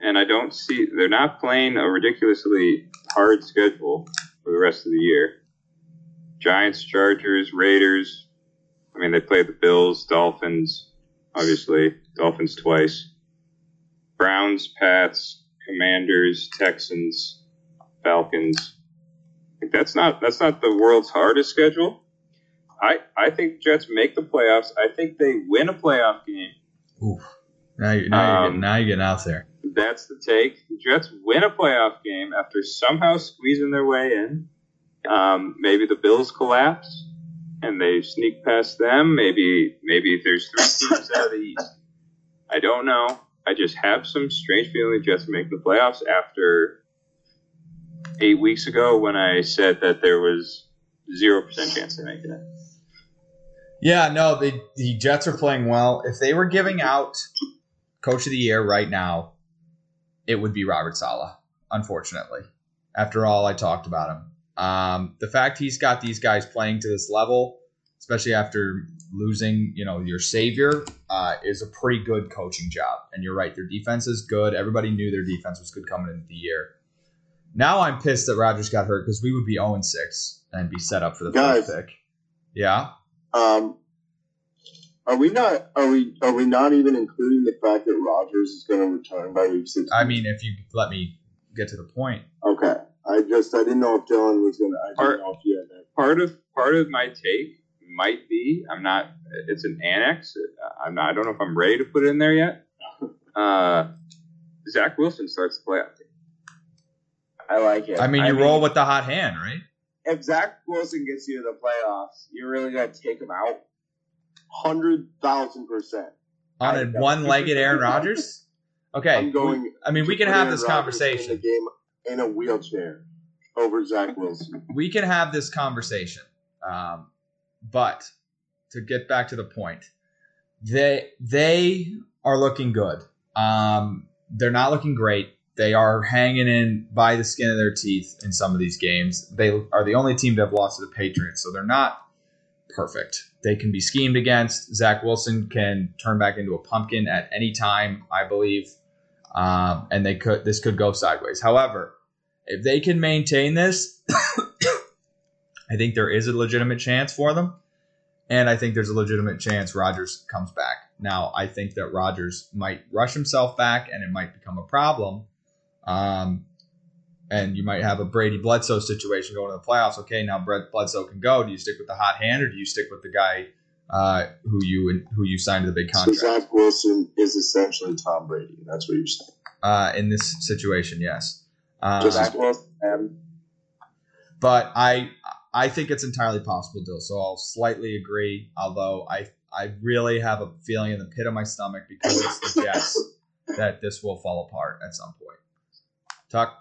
S2: and I don't see they're not playing a ridiculously hard schedule for the rest of the year. Giants, Chargers, Raiders. I mean, they play the Bills, Dolphins, obviously Dolphins twice. Browns, Pats, Commanders, Texans, Falcons. Like, that's not that's not the world's hardest schedule. I I think Jets make the playoffs. I think they win a playoff game.
S1: Oof. Now, you, now, you're
S2: Um,
S1: getting, now you're getting out there.
S2: That's the take. The Jets win a playoff game after somehow squeezing their way in. Um, maybe the Bills collapse and they sneak past them. Maybe maybe there's three teams out of the East. I don't know. I just have some strange feeling the Jets make the playoffs after eight weeks ago when I said that there was zero percent chance they make it.
S1: Yeah, no, the the Jets are playing well. If they were giving out Coach of the Year right now, it would be Robert Saleh. Unfortunately, after all I talked about him, um, the fact he's got these guys playing to this level, especially after losing, you know, your savior, uh, is a pretty good coaching job. And you're right, their defense is good. Everybody knew their defense was good coming into the year. Now I'm pissed that Rodgers got hurt because we would be 0 6 and be set up for the
S3: Guys.
S1: first pick. Yeah.
S3: Um, are we not? Are we? Are we not even including the fact that Rodgers is going to return by week six?
S1: I mean, if you let me get to the point.
S3: okay. I just I didn't know if Dylan was going to. I didn't
S2: Are-
S3: know if you had that.
S2: part of part of my take might be I'm not. It's an annex. I'm not. I don't know if I'm ready to put it in there yet. Uh, Zach Wilson starts the playoff game.
S4: I like it.
S1: I mean, you roll with the hot hand, right?
S4: if Zach Wilson gets you to the playoffs, you're really gonna take him out.
S3: Hundred thousand percent.
S1: On
S4: I
S1: a
S4: know.
S1: one-legged Aaron Rodgers. Okay.
S3: I'm going.
S1: I mean, we can have this
S3: Rodgers
S1: conversation.
S3: In the game in a wheelchair over Zach Wilson.
S1: we can have this conversation. Um, but to get back to the point, they they are looking good. Um, they're not looking great. They are hanging in by the skin of their teeth in some of these games. They are the only team to have lost to the Patriots, so they're not perfect. They can be schemed against. Zach Wilson can turn back into a pumpkin at any time, I believe, um, and they could. This could go sideways. However, if they can maintain this, I think there is a legitimate chance for them. And I think there's a legitimate chance Rodgers comes back. Now, I think that Rodgers might rush himself back and it might become a problem. Um, and you might have a Brady Bledsoe situation going to the playoffs. Okay, now Brett Bledsoe can go. Do you stick with the hot hand or do you stick with the guy uh, who you who you signed to the big contract.
S3: So
S1: contract?
S3: Zach Wilson is essentially Tom Brady. That's what you're saying.
S1: Uh, in this situation, yes. Um,
S3: Just
S4: Zach Wilson. um,
S1: but I I think it's entirely possible, Dill. So I'll slightly agree, although I I really have a feeling in the pit of my stomach because it's the Jets that this will fall apart at some point. Tuck,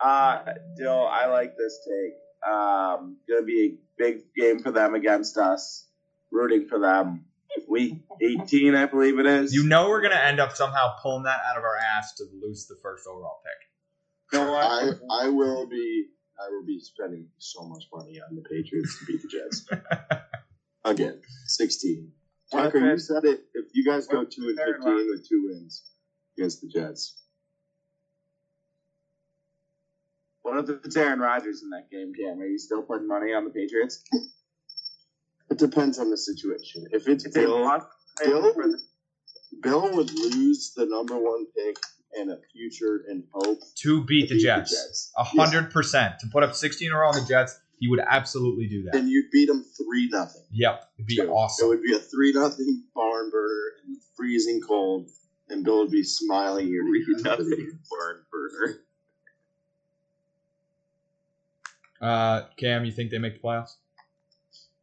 S4: Uh, Dill, I like this take. Um, gonna be a big game for them against us. Rooting for them. Week 18, I believe it is.
S1: you know we're gonna end up somehow pulling that out of our ass to lose the first overall pick.
S4: know what?
S3: I I will be I will be spending so much money on the Patriots to beat the Jets again. Sixteen. Tucker, you said it. If you guys go two and fifteen with two wins against the Jets,
S4: What if it's Aaron Rodgers in that game, Cam? Are you still putting money on the Patriots?
S3: it depends on the situation. If it's
S4: It's a
S3: Bill. Bill, Bill would lose the number one pick and a future and hope.
S1: To beat
S3: to
S1: the Jets. A hundred percent. To put up 16 in a row on the Jets, he would absolutely do that.
S3: And you'd beat them three nothing.
S1: Yep. It'd be
S3: It
S1: awesome.
S3: It would be a three nothing barn burner and freezing cold, and Bill would be smiling ear to ear.
S2: Nothing barn burner.
S1: Uh, Cam, you think they make the playoffs?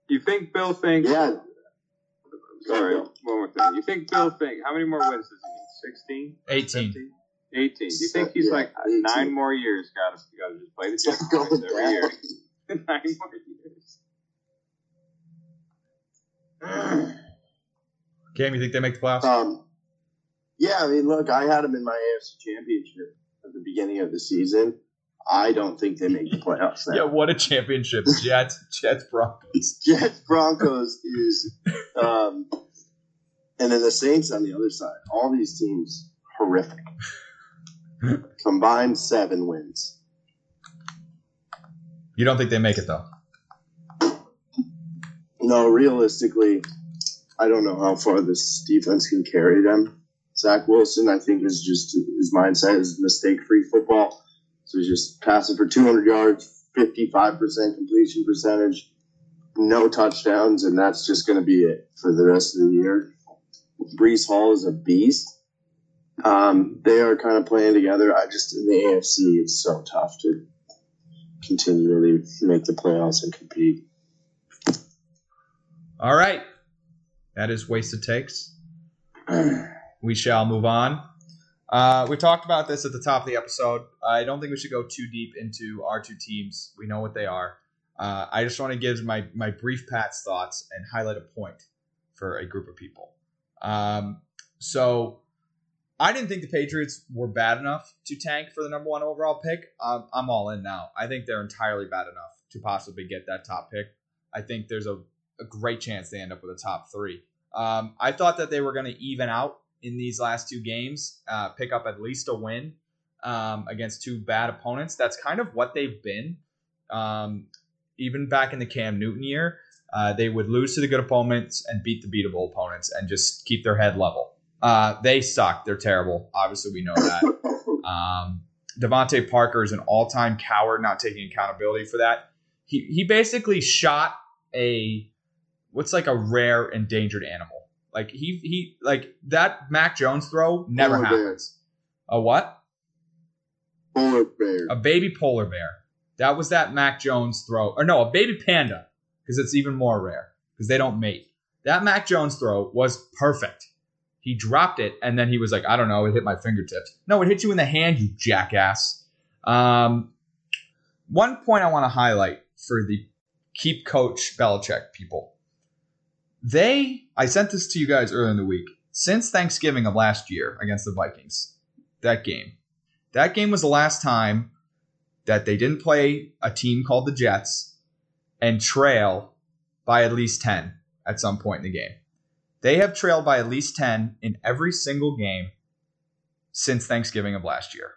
S2: You think Bill thinks?
S3: Yeah,
S2: Sorry, one more thing. You think Bill think? How many more wins does he need? 16?
S1: 18.
S2: 17? 18. Do you think he's
S3: Yeah,
S2: like
S3: 18.
S2: nine more years? Got to, got to just play the
S3: it's
S2: Jets
S3: not going
S2: every year. nine more years.
S1: Cam, you think they make the playoffs?
S3: Um, yeah, I mean, look, I had them in my AFC Championship at the beginning of the season. I don't think they make the playoffs now.
S1: yeah, what a championship. Jets, Jets, Broncos.
S3: Jets Broncos is, um, and then the Saints on the other side. All these teams horrific. Combined seven wins.
S1: You don't think they make it, though?
S3: No, realistically, I don't know how far this defense can carry them. Zach Wilson, I think, is just his mindset is mistake-free football. So he's just passing for 200 yards, 55% completion percentage, no touchdowns, and that's just going to be it for the rest of the year. Breece Hall is a beast. Um, they are kind of playing together. I just in the AFC, it's so tough to continually make the playoffs and compete.
S1: All right. That is wasted takes. We shall move on. Uh, we talked about this at the top of the episode. I don't think we should go too deep into our two teams. We know what they are. Uh, I just want to give my, my brief Pat's thoughts and highlight a point for a group of people. Um, so I didn't think the Patriots were bad enough to tank for the number one overall pick. Um, I'm all in now. I think they're entirely bad enough to possibly get that top pick. I think there's a, a great chance they end up with a top three. Um, I thought that they were going to even out in these last two games, uh, pick up at least a win um, against two bad opponents. That's kind of what they've been. Um, even back in the Cam Newton year, uh, they would lose to the good opponents and beat the beatable opponents and just keep their head level. Uh, they suck. They're terrible. Obviously, we know that. Um, DeVante Parker is an all-time coward, not taking accountability for that. He he basically shot a what's like a rare endangered animal. Like he he like that Mac Jones throw never
S3: Polar bear.
S1: happens. A what?
S3: Polar bear.
S1: A baby polar bear. That was that Mac Jones throw. Or no, a baby panda because it's even more rare because they don't mate. That Mac Jones throw was perfect. He dropped it and then he was like, I don't know, it hit my fingertips. No, it hit you in the hand, you jackass. Um, one point I want to highlight for the keep coach Belichick people. They, I sent this to you guys earlier in the week. Since Thanksgiving of last year against the Vikings, that game, that game was the last time that they didn't play a team called the Jets and trail by at least 10 at some point in the game. They have trailed by at least 10 in every single game since Thanksgiving of last year,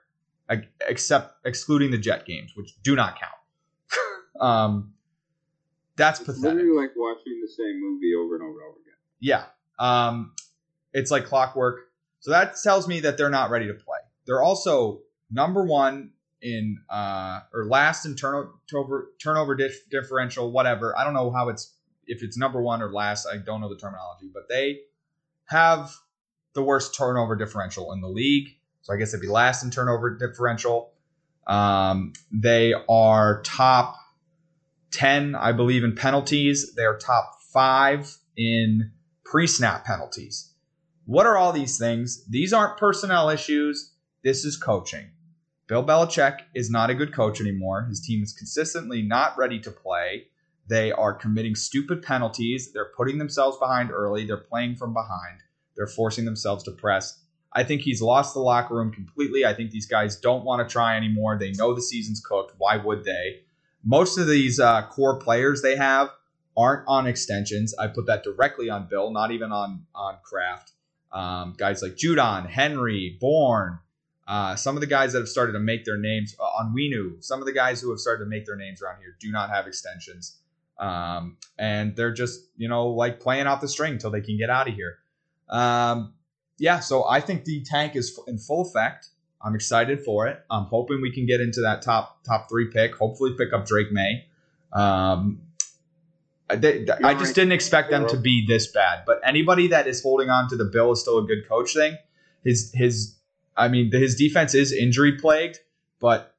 S1: except excluding the Jet games, which do not count. um, that's
S2: It's
S1: pathetic.
S2: literally like watching the same movie over and over and over again.
S1: Yeah. Um, it's like clockwork. So that tells me that they're not ready to play. They're also number one in uh, or last in turnover turnover dif- differential, whatever. I don't know how it's if it's number one or last. I don't know the terminology, but they have the worst turnover differential in the league. So I guess it'd be last in turnover differential. Um, they are top 10, I believe, in penalties. They're top five in pre snap penalties. What are all these things? These aren't personnel issues. This is coaching. Bill Belichick is not a good coach anymore. His team is consistently not ready to play. They are committing stupid penalties. They're putting themselves behind early. They're playing from behind. They're forcing themselves to press. I think he's lost the locker room completely. I think these guys don't want to try anymore. They know the season's cooked. Why would they? Most of these uh, core players they have aren't on extensions. I put that directly on Bill, not even on on Kraft. Um, guys like Judon, Henry, Bourne, uh, some of the guys that have started to make their names uh, on Winu, some of the guys who have started to make their names around here do not have extensions. Um, and they're just, you know, like playing off the string until they can get out of here. Um, yeah, so I think the tank is in full effect. I'm excited for it. I'm hoping we can get into that top top three pick. Hopefully, pick up Drake Maye. Um, I, they, I just didn't expect them to be this bad. But anybody that is holding on to the Bill is still a good coach thing. His his, I mean, his defense is injury plagued, but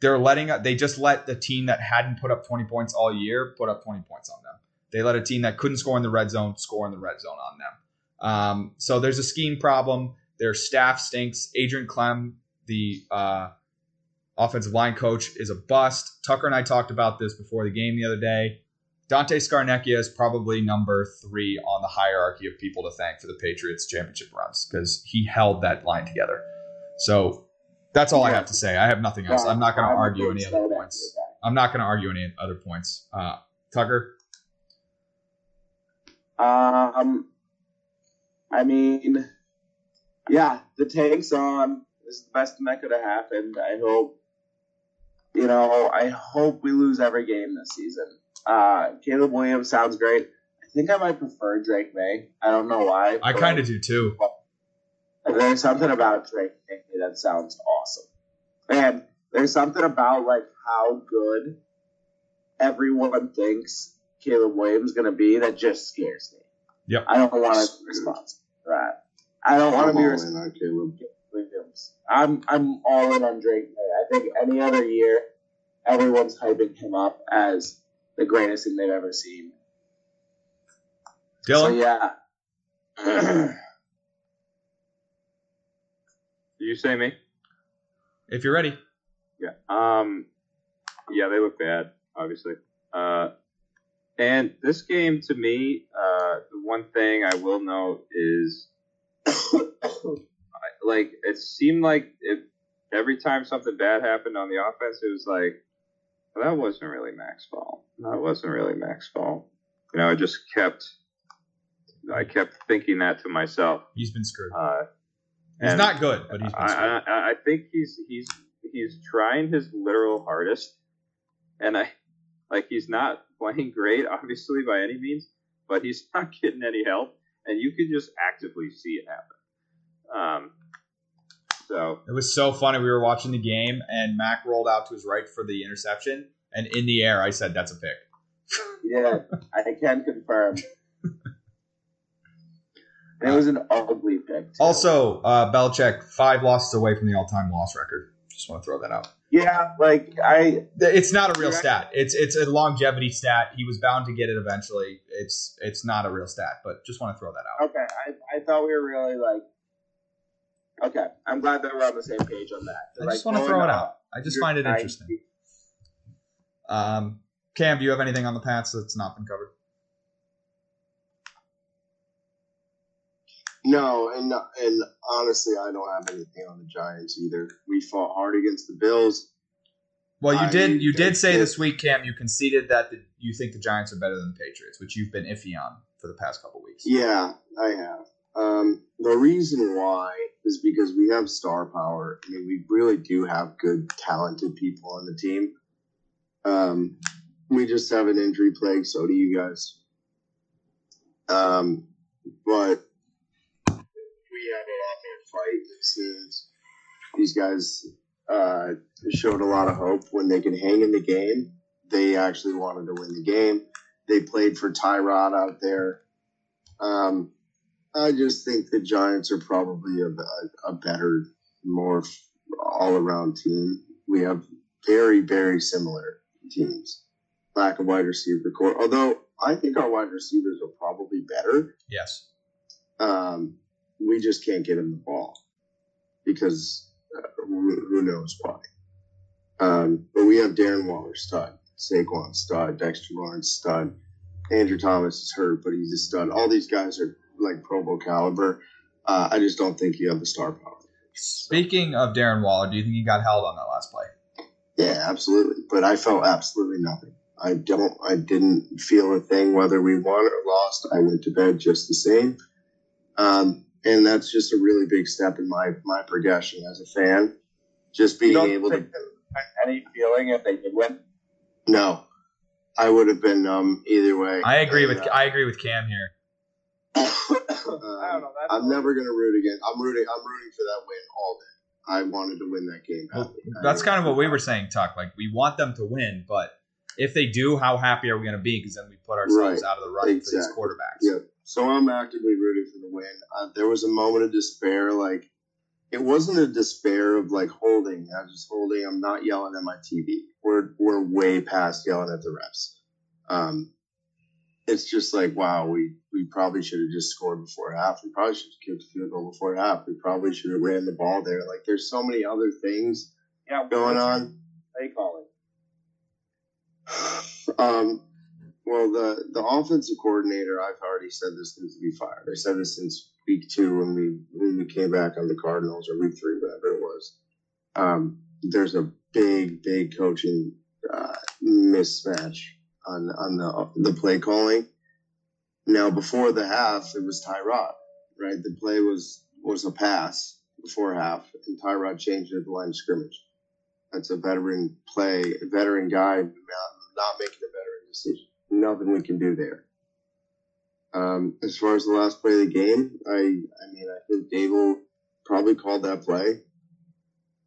S1: they're letting they just let the team that hadn't put up 20 points all year put up 20 points on them. They let a team that couldn't score in the red zone score in the red zone on them. Um, so there's a scheme problem. Their staff stinks. Adrian Klemm, the uh, offensive line coach, is a bust. Tucker and I talked about this before the game the other day. Dante Scarnecchia is probably number three on the hierarchy of people to thank for the Patriots championship runs because he held that line together. So that's all I have to say. I have nothing else. I'm not going to argue any other points. I'm not going to argue any other points. Uh, Tucker.
S4: Um, I mean, yeah, the tank's on. This is the best thing that could have happened. I hope, you know, I hope we lose every game this season. Uh, Caleb Williams sounds great. I think I might prefer Drake Maye. I don't know why.
S1: I kind of do too.
S4: There's something about Drake Maye that sounds awesome. And there's something about like how good everyone thinks Caleb Williams is going to be that just scares me.
S1: Yep.
S4: I don't want to be responsible for that. I don't want to be responsible.
S3: Caleb
S4: Williams. I'm I'm all in on Drake Maye. I think any other year, everyone's hyping him up as the greatest thing they've ever seen.
S1: Dylan,
S4: so yeah.
S2: you say me?
S1: If you're ready.
S2: Yeah. Um. Yeah, they look bad, obviously. Uh, and this game, to me, uh, the one thing I will note is, like, it seemed like it, every time something bad happened on the offense, it was like, well, that wasn't really Mac's fault. That wasn't really Mac's fault. You know, I just kept, I kept thinking that to myself.
S1: He's been screwed.
S2: Uh,
S1: he's not good, but he's been screwed.
S2: I, I, I think he's he's he's trying his literal hardest, and I like he's not playing great, obviously by any means, but he's not getting any help, and you can just actively see it happen. Um, so
S1: it was so funny. We were watching the game, and Mac rolled out to his right for the interception, and in the air, I said, "That's a pick."
S4: yeah, I can confirm. It was an ugly pick. Too.
S1: Also, uh, Belichick five losses away from the all-time loss record. Just want to throw that out.
S4: Yeah, like I,
S1: it's not a real stat. It's it's a longevity stat. He was bound to get it eventually. It's it's not a real stat, but just want to throw that out.
S4: Okay, I, I thought we were really like. Okay, I'm glad that we're on the same page on that.
S1: I just want to throw it out. I just find it interesting. Um, Cam, do you have anything on the Pats that's not been covered?
S3: No, and and honestly, I don't have anything on the Giants either. We fought hard against the Bills.
S1: Well, you did. You did say this week, Cam. You conceded that the, you think the Giants are better than the Patriots, which you've been iffy on for the past couple weeks.
S3: Yeah, I have. Um, the reason why is because we have star power. I mean, we really do have good, talented people on the team. Um, we just have an injury plague. So do you guys. Um, but we have a lot more fight. It seems these guys uh, showed a lot of hope when they could hang in the game. They actually wanted to win the game. They played for Tyrod out there. Um, I just think the Giants are probably a, a, better, more all around team. We have very, very similar teams. Lack of wide receiver core. Although I think our wide receivers are probably better.
S1: Yes.
S3: Um, we just can't get him the ball because uh, who, who, knows why. Um, but we have Darren Waller, stud, Saquon, stud, Dexter Lawrence, stud. Andrew Thomas is hurt, but he's a stud. All these guys are like Pro Bowl caliber. Uh, I just don't think you have the star power.
S1: Speaking of Darren Waller, do you think he got held on that last play?
S3: Yeah, absolutely. But I felt absolutely nothing. I don't. I didn't feel a thing whether we won or lost. I went to bed just the same. Um, and that's just a really big step in my my progression as a fan. Just being able to
S4: any feeling if they did win.
S3: No, I would have been um either way.
S1: I agree and, with uh, I agree with Cam here.
S3: uh, I don't know. I'm never gonna root again. I'm rooting. I'm rooting for that win all day. I wanted to win that game.
S1: Well, that's kind of what we were saying, Tuck. Like we want them to win, but if they do, how happy are we going to be? Because then we put ourselves
S3: Right.
S1: out of the running for these quarterbacks.
S3: Yep. So I'm actively rooting for the win. Uh, there was a moment of despair, like it wasn't a despair of like holding. I was just holding. I'm not yelling at my TV. We're we're way past yelling at the refs. Um, it's just like wow, we we probably should have just scored before half. We probably should have kicked a field goal before half. We probably should have ran the ball there. Like there's so many other things
S4: Yeah,
S3: going on.
S4: Play calling.
S3: Um, well, the the offensive coordinator, I've already said this needs to be fired. I said this since week two when we when we came back on the Cardinals or week three, whatever it was. Um, there's a big, big coaching uh, mismatch on on the the play calling. Now, before the half, it was Tyrod, right? The play was was a pass before half, and Tyrod changed it at the line of scrimmage. That's a veteran play, a veteran guy not, not making a veteran decision. Nothing we can do there. Um, as far as the last play of the game, I I mean I think Daboll probably called that play.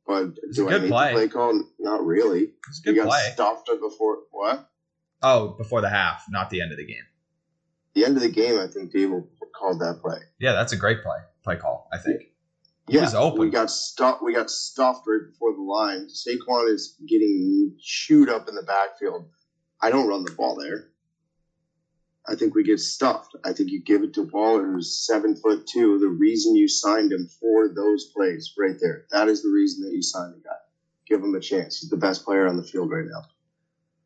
S3: But
S1: It's
S3: do I
S1: good
S3: need
S1: play.
S3: the play call? Not really.
S1: It's a
S3: He got
S1: play.
S3: stuffed it before what?
S1: Oh, before the half, not the end of the game.
S3: The end of the game, I think Daboll called that play.
S1: Yeah, that's a great play. Play call, I think. He
S3: Yeah,
S1: was open.
S3: We got stuffed. We got stuffed right before the line. Saquon is getting chewed up in the backfield. I don't run the ball there. I think we get stuffed. I think you give it to Waller, who's seven foot two. The reason you signed him for those plays, right there. That is the reason that you signed the guy. Give him a chance. He's the best player on the field right now.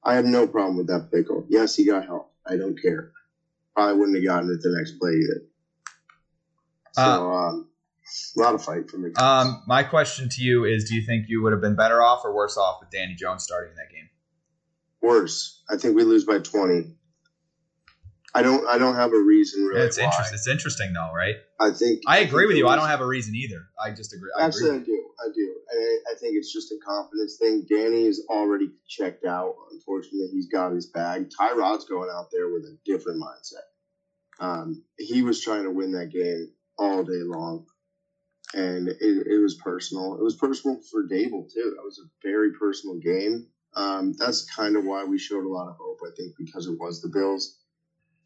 S3: I have no problem with that call. Yes, he got help. I don't care. Probably wouldn't have gotten it the next play either. So,
S1: Uh,
S3: um, a lot of fight from the guys.
S1: Um, my question to you is: Do you think you would have been better off or worse off with Danny Jones starting in that game?
S3: Worse. I think we lose by twenty. I don't. I don't have a reason really.
S1: it's interesting. It's interesting though, right?
S3: I think.
S1: I agree
S3: think
S1: with
S3: it
S1: you. I don't have a reason either. I just agree. I
S3: Actually, I do. I do. I, I think it's just a confidence thing. Danny is already checked out. Unfortunately, he's got his bag. Tyrod's going out there with a different mindset. Um, he was trying to win that game all day long, and it, it was personal. It was personal for Daboll too. That was a very personal game. Um, that's kind of why we showed a lot of hope. I think because it was the Bills.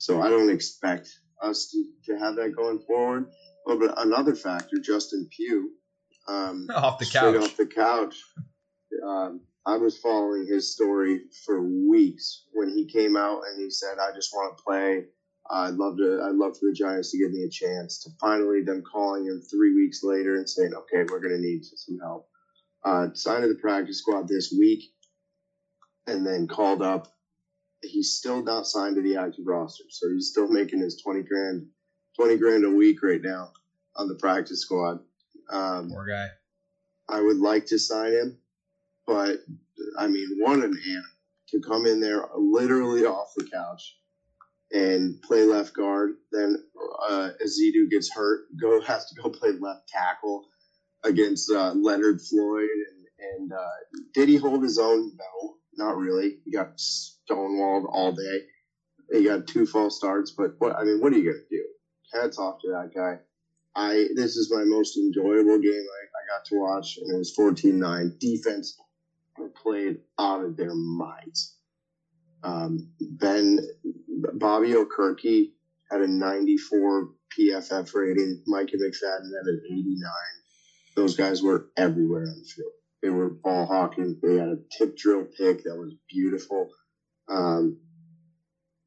S3: So I don't expect us to, to have that going forward. Oh, but another factor, Justin Pugh, um,
S1: Off the couch.
S3: off the couch. Um, I was following his story for weeks when he came out and he said, "I just want to play. I'd love to. I'd love for the Giants to give me a chance." To finally them calling him three weeks later and saying, "Okay, we're going to need some help." Uh, signed to the practice squad this week, and then called up. He's still not signed to the active roster, so he's still making his twenty grand, twenty grand a week right now on the practice squad. Um,
S1: Poor guy.
S3: I would like to sign him, but I mean, what an animal to come in there literally off the couch and play left guard. Then uh, Ezeudu gets hurt, go has to go play left tackle against uh, Leonard Floyd. And, and uh, did he hold his own? No, not really. He got stonewalled all day. He got two false starts, but what I mean, what are you gonna do? Hats off to that guy. I this is my most enjoyable game I, I got to watch, and it was 14-9. Defense played out of their minds. Um, ben Bobby Okereke had a 94 PFF rating. Micah McFadden had an 89. Those guys were everywhere on the field. They were ball hawking. They had a tip drill pick that was beautiful. Um,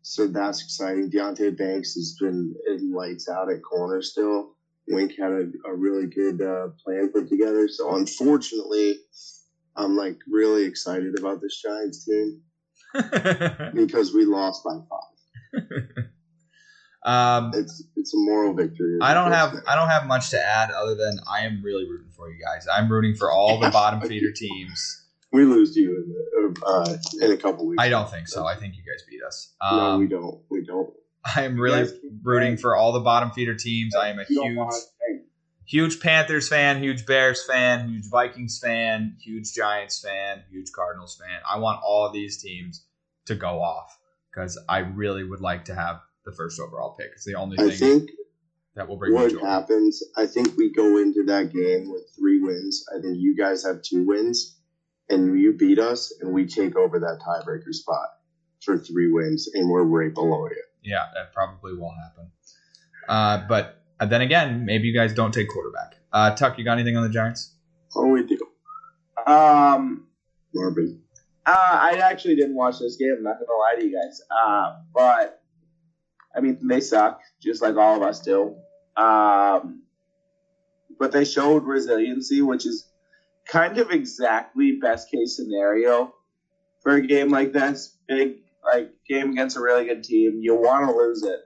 S3: so that's exciting. Deonte Banks has been in lights out at corner still. Wink had a, a really good uh, plan put together. So unfortunately, I'm like really excited about this Giants team because we lost by five.
S1: um,
S3: It's it's a moral victory.
S1: I don't have I don't have much to add other than I am really rooting for you guys. I'm rooting for all the bottom feeder teams.
S3: We lose to you in, the, uh, in a couple weeks.
S1: I don't think so. I think you guys beat us.
S3: no,
S1: Um,
S3: we don't. We don't.
S1: I am really rooting for all the bottom feeder teams. I am a huge huge Panthers fan, huge Bears fan, huge Vikings fan, huge Giants fan, huge Cardinals fan. I want all of these teams to go off because I really would like to have the first overall pick. It's the only
S3: I
S1: thing
S3: think
S1: that will bring me
S3: what happens, I think we go into that game with three wins. I think you guys have two wins, and you beat us, and we take over that tiebreaker spot for three wins, and we're right below you.
S1: Yeah, that probably will happen. Uh, but uh, then again, maybe you guys don't take quarterback. Uh, Tuck, you got anything on the Giants?
S3: Oh, we do,
S4: Um,
S3: Marvin.
S4: uh, I actually didn't watch this game. I'm not gonna lie to you guys. Uh, but I mean, they suck, just like all of us do. Um, but they showed resiliency, which is kind of exactly best case scenario for a game like this. Big like game against a really good team. You want to lose it,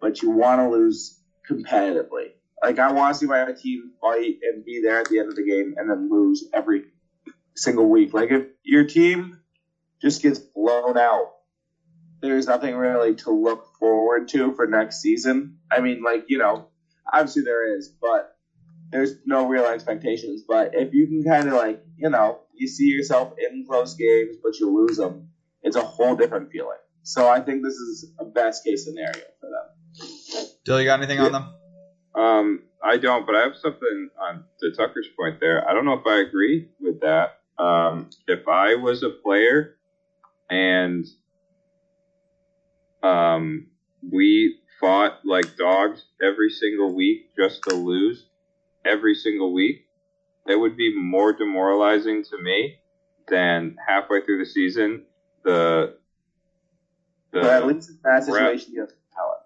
S4: but you want to lose competitively. Like I want to see my team fight and be there at the end of the game, and then lose every single week. Like if your team just gets blown out, there's nothing really to look forward to for next season. I mean, like you know, obviously there is, but there's no real expectations. But if you can kind of like you know, you see yourself in close games, but you lose them, it's a whole different feeling. So I think this is a best case scenario for them.
S1: Dill, you got anything on them?
S2: Um, I don't, but I have something on to Tucker's point there. I don't know if I agree with that. Um, if I was a player and um, we fought like dogs every single week just to lose every single week, that would be more demoralizing to me than halfway through the season. The the
S4: But at least that
S2: Rep.
S4: situation, you have talent.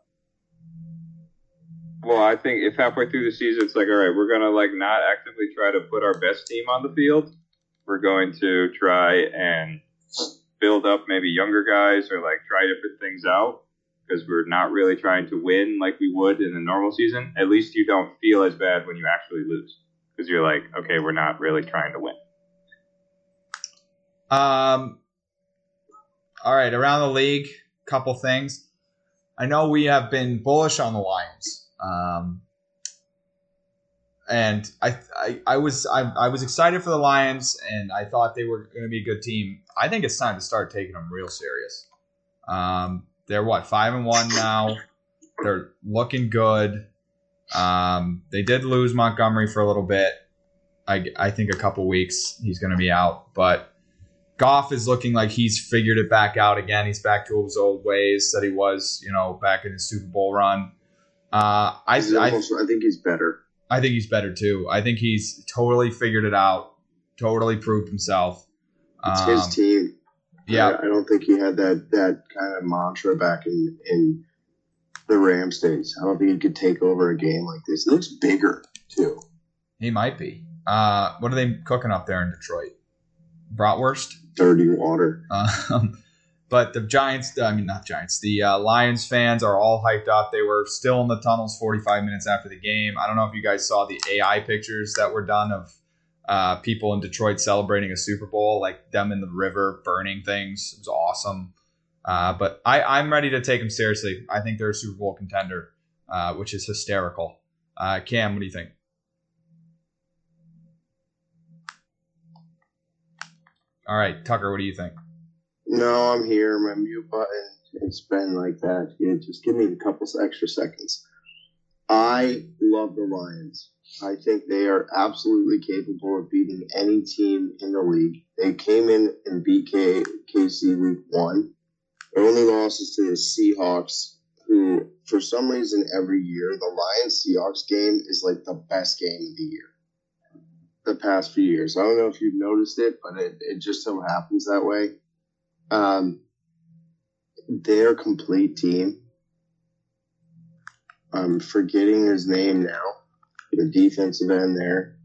S2: Well, I think if halfway through the season it's like, all right, we're gonna like not actively try to put our best team on the field. We're going to try and build up maybe younger guys or like try different things out because we're not really trying to win like we would in a normal season. At least you don't feel as bad when you actually lose because you're like, okay, we're not really trying to win.
S1: Um, all right, around the league, couple things. I know we have been bullish on the Lions, um, and I, I, I was I, I was excited for the Lions, and I thought they were going to be a good team. I think it's time to start taking them real serious. Um, they're what five and one now. They're looking good. Um, they did lose Montgomery for a little bit. I, I think a couple weeks he's going to be out, but Goff is looking like he's figured it back out again. He's back to his old ways that he was, you know, back in his Super Bowl run. Uh, I, I
S3: I think he's better.
S1: I think he's better too. I think he's totally figured it out, totally proved himself.
S3: It's
S1: Um,
S3: his team.
S1: Yeah,
S3: I, I don't think he had that that kind of mantra back in in the Rams days. I don't think he could take over a game like this. He looks bigger too.
S1: he might be. Uh, what are they cooking up there in Detroit? Bratwurst.
S3: Dirty water.
S1: Um, but the Giants, I mean, not Giants, the uh, Lions fans are all hyped up. They were still in the tunnels 45 minutes after the game. I don't know if you guys saw the AI pictures that were done of uh, people in Detroit celebrating a Super Bowl, like them in the river burning things. It was awesome. Uh, but I, I'm ready to take them seriously. I think they're a Super Bowl contender, uh, which is hysterical. Uh, Cam, what do you think? All right, Tucker, what do you think?
S3: No, I'm here. My mute button. It's been like that. Yeah, just give me a couple extra seconds. I love the Lions. I think they are absolutely capable of beating any team in the league. They came in and beat K- KC week one. Their only loss is to the Seahawks, who, for some reason, every year, the Lions Seahawks game is like the best game of the year. The past few years. I don't know if you've noticed it, but it, it just so happens that way. Um, their complete team. I'm forgetting his name now. The defensive end there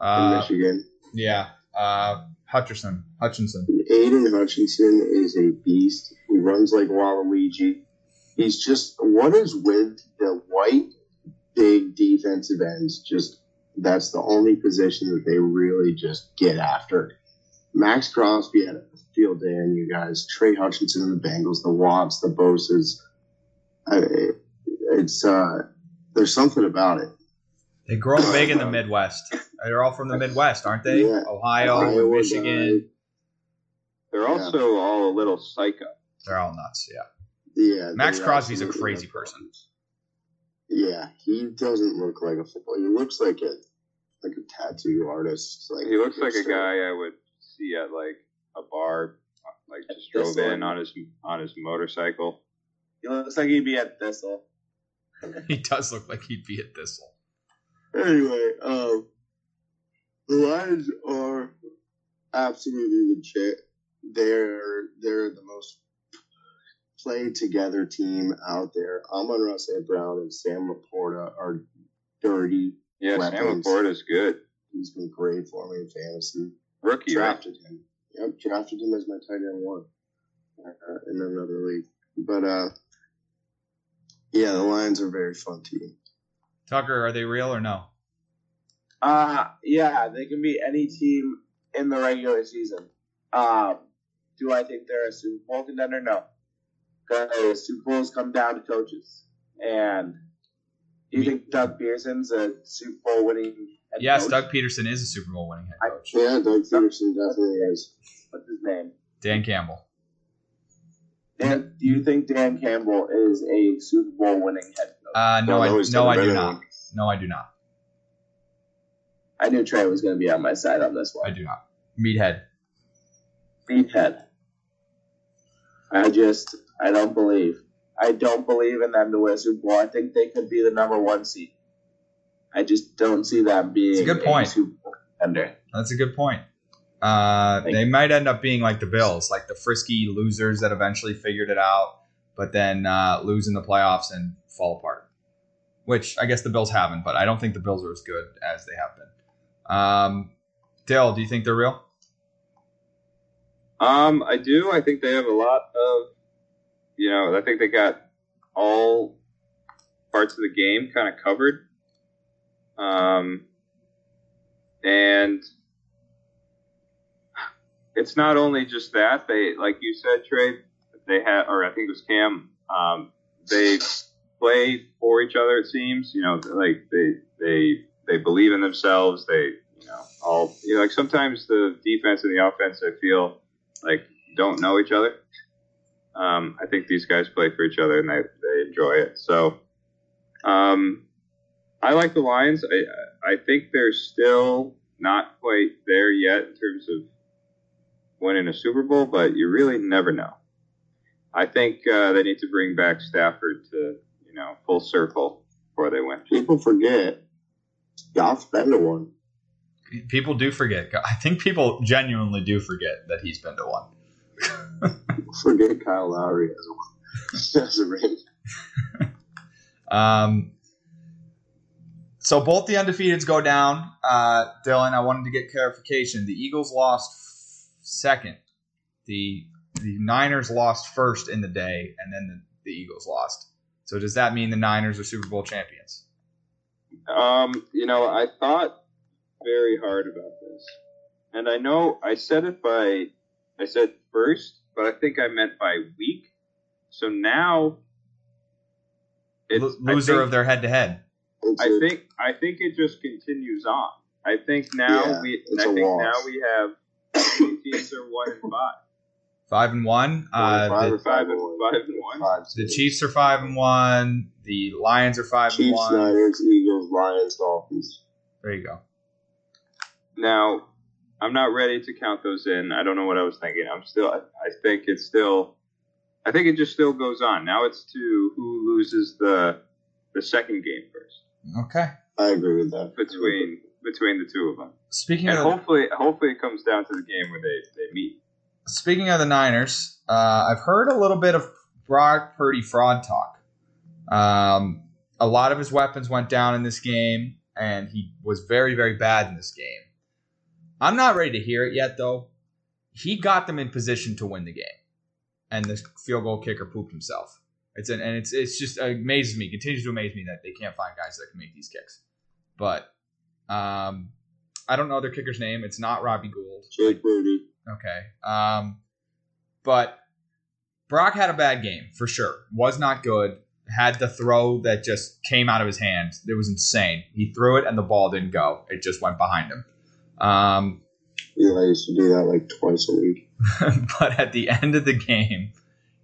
S3: in
S1: Uh,
S3: Michigan.
S1: yeah, uh, Hutcherson, Hutchinson.
S3: Aidan Hutchinson is a beast. He runs like Waluigi. He's just what is with the white big defensive ends? Just that's the only position that they really just get after. Maxx Crosby had a field day on you guys. Trey Hutchinson and the Bengals, the Watts, the Bosas. I, it's uh, there's something about it.
S1: They grow big in the Midwest. They're all from the Midwest, aren't they?
S3: Yeah.
S1: Ohio,
S3: Iowa
S1: Michigan.
S2: They're
S3: Yeah.
S2: also all a little psycho.
S1: They're all nuts. Yeah.
S3: Yeah, Maxx
S1: Crosby's a crazy person.
S3: Yeah, he doesn't look like a football. He looks like a like a tattoo artist. Like
S2: He looks like a guy I would see at like a bar, like just drove
S4: Thistle.
S2: in on his on his motorcycle.
S4: He looks like he'd be at Thistle.
S1: He does look like he'd be at Thistle.
S3: Anyway, um, the Lions are absolutely legit. They're they're the most played together team out there. Amon-Ra St. Brown and Sam LaPorta are dirty.
S2: Yeah, Sam LaPorta's good.
S3: He's been great for me in fantasy.
S2: Rookie, right?
S3: drafted him. Yep, drafted him as my tight end one uh, in another league. But uh, yeah, the Lions are a very fun team.
S1: Tucker, are they real or no?
S4: Uh yeah, they can be any team in the regular season. Um, do I think they're a Super Bowl contender? No, because Super Bowls come down to coaches. And do you think Doug Pederson's a Super Bowl winning head
S1: Yes,
S4: coach?
S1: Doug Pederson is a Super Bowl winning head coach.
S3: Yeah, Doug Pederson definitely is.
S4: What's his name?
S1: Dan Campbell.
S4: Dan, do you think Dan Campbell is a Super Bowl winning head coach?
S1: Uh, no, I, no, I do not. No, I do not.
S4: I knew Trey was going to be on my side on this one.
S1: I do not. Meathead.
S4: Meathead. I just, I don't believe. I don't believe in them to win a Super Bowl. I think they could be the number one seed. I just don't see them being
S1: It's a good point.
S4: Super Bowl.
S1: That's a good point. Uh, they might end up being like the Bills, like the frisky losers that eventually figured it out, but then uh, lose in the playoffs and fall apart. Which I guess the Bills haven't, but I don't think the Bills are as good as they have been. Um, Dale, do you think they're real?
S2: Um, I do. I think they have a lot of, you know, I think they got all parts of the game kind of covered. Um, and it's not only just that they, like you said, Trey, they had, or I think it was Cam. Um, they play for each other. It seems, you know, like they they they believe in themselves. They, you know, all you know, like sometimes the defense and the offense, I feel like don't know each other. Um, I think these guys play for each other and they, they enjoy it. So, um, I like the Lions. I, I think they're still not quite there yet in terms of winning a Super Bowl, but you really never know. I think uh, they need to bring back Stafford to you know full circle before they win.
S3: People forget. Goff's been to one.
S1: People do forget. I think people genuinely do forget that he's been to one.
S3: Forget Kyle Lowry as a, as a ring.
S1: Um, so both the undefeateds go down. Uh, Dylan, I wanted to get clarification. The Eagles lost f- second. The the Niners lost first in the day, and then the, the Eagles lost. So does that mean the Niners are Super Bowl champions?
S2: Um, you know, I thought very hard about this, and I know I said it by I said first, but I think I meant by week. So now, it's,
S1: Lo- loser
S2: think-
S1: of their head to head.
S3: It's
S2: I
S3: a-
S2: think I think it just continues on. I think now
S3: Yeah,
S2: we
S3: it's
S2: I
S3: a
S2: think
S3: wash.
S2: now we have teams are one and five.
S1: Five and one. Uh,
S3: Five
S1: the,
S3: or
S2: Five and five and one.
S3: Five
S1: the. Chiefs are five and one. The Lions are five and one.
S3: Chiefs,
S1: one.
S3: Niners, Eagles, Lions, Dolphins.
S1: There you go.
S2: Now, I'm not ready to count those in. I don't know what I was thinking. I'm still. I, I think it's still. I think it just still goes on. Now it's to who loses the the second game first
S1: Okay.
S3: I agree with that.
S2: between between the two of them,
S1: Speaking
S2: and
S1: of
S2: hopefully hopefully it comes down to the game where they they meet.
S1: Speaking of the Niners, uh, I've heard a little bit of Brock Purdy fraud talk. Um, a lot of his weapons went down in this game, and he was very, very bad in this game. I'm not ready to hear it yet, though. He got them in position to win the game, and the field goal kicker pooped himself. It's an, and it's it's just amazes me, continues to amaze me that they can't find guys that can make these kicks. But um, I don't know their kicker's name. It's not Robbie Gould.
S3: Jake Moody.
S1: Okay. Um, but Brock had a bad game for sure. Was not good. Had the throw that just came out of his hand. It was insane. He threw it and the ball didn't go. It just went behind him. Um,
S3: Yeah, I used to do that like twice a week.
S1: but at the end of the game,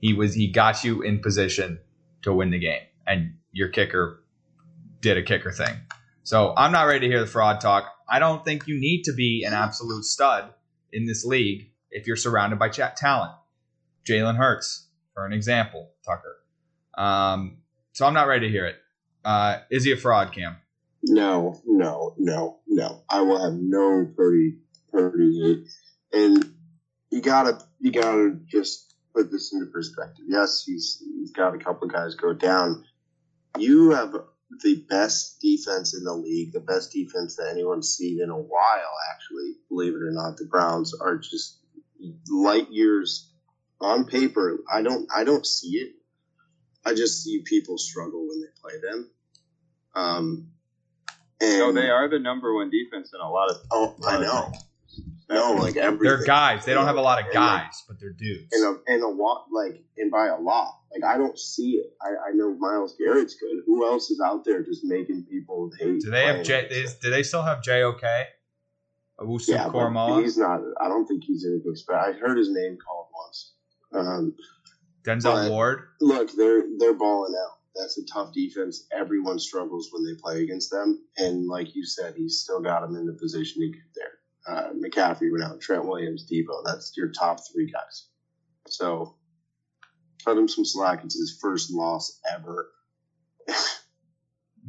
S1: he was he got you in position to win the game, and your kicker did a kicker thing. So I'm not ready to hear the fraud talk. I don't think you need to be an absolute stud in this league if you're surrounded by chat talent. Jalen Hurts, for an example, Tucker. Um, so I'm not ready to hear it. Uh, is he a fraud, Cam?
S3: No, no, no, no. I will have no Purdy Purdy. And you gotta you gotta just put this into perspective. Yes, he's he's got a couple of guys go down. You have the best defense in the league, the best defense that anyone's seen in a while, actually, believe it or not. The Browns are just light years on paper. I don't I don't see it. I just see people struggle when they play them. Um and
S2: No, they are the number one defense in a lot of.
S3: Oh, I know. No, like everything.
S1: They're guys. They don't have a lot of
S3: And, like,
S1: guys, but they're dudes.
S3: in a in a lot like and by a lot. Like I don't see it. I, I know Myles Garrett's good. Who else is out there just making people hate?
S1: Do they have J? Is, do they still have JOK? Owusu
S3: Yeah, but he's not. I don't think he's anything special. I heard his name called once. Um,
S1: Denzel Ward.
S3: look, they're they're balling out. That's a tough defense. Everyone struggles when they play against them, and like you said, he's still got them in the position to get there. Uh, McCaffrey went out. Trent Williams, Deebo. That's your top three guys. So cut him some slack. It's his first loss ever.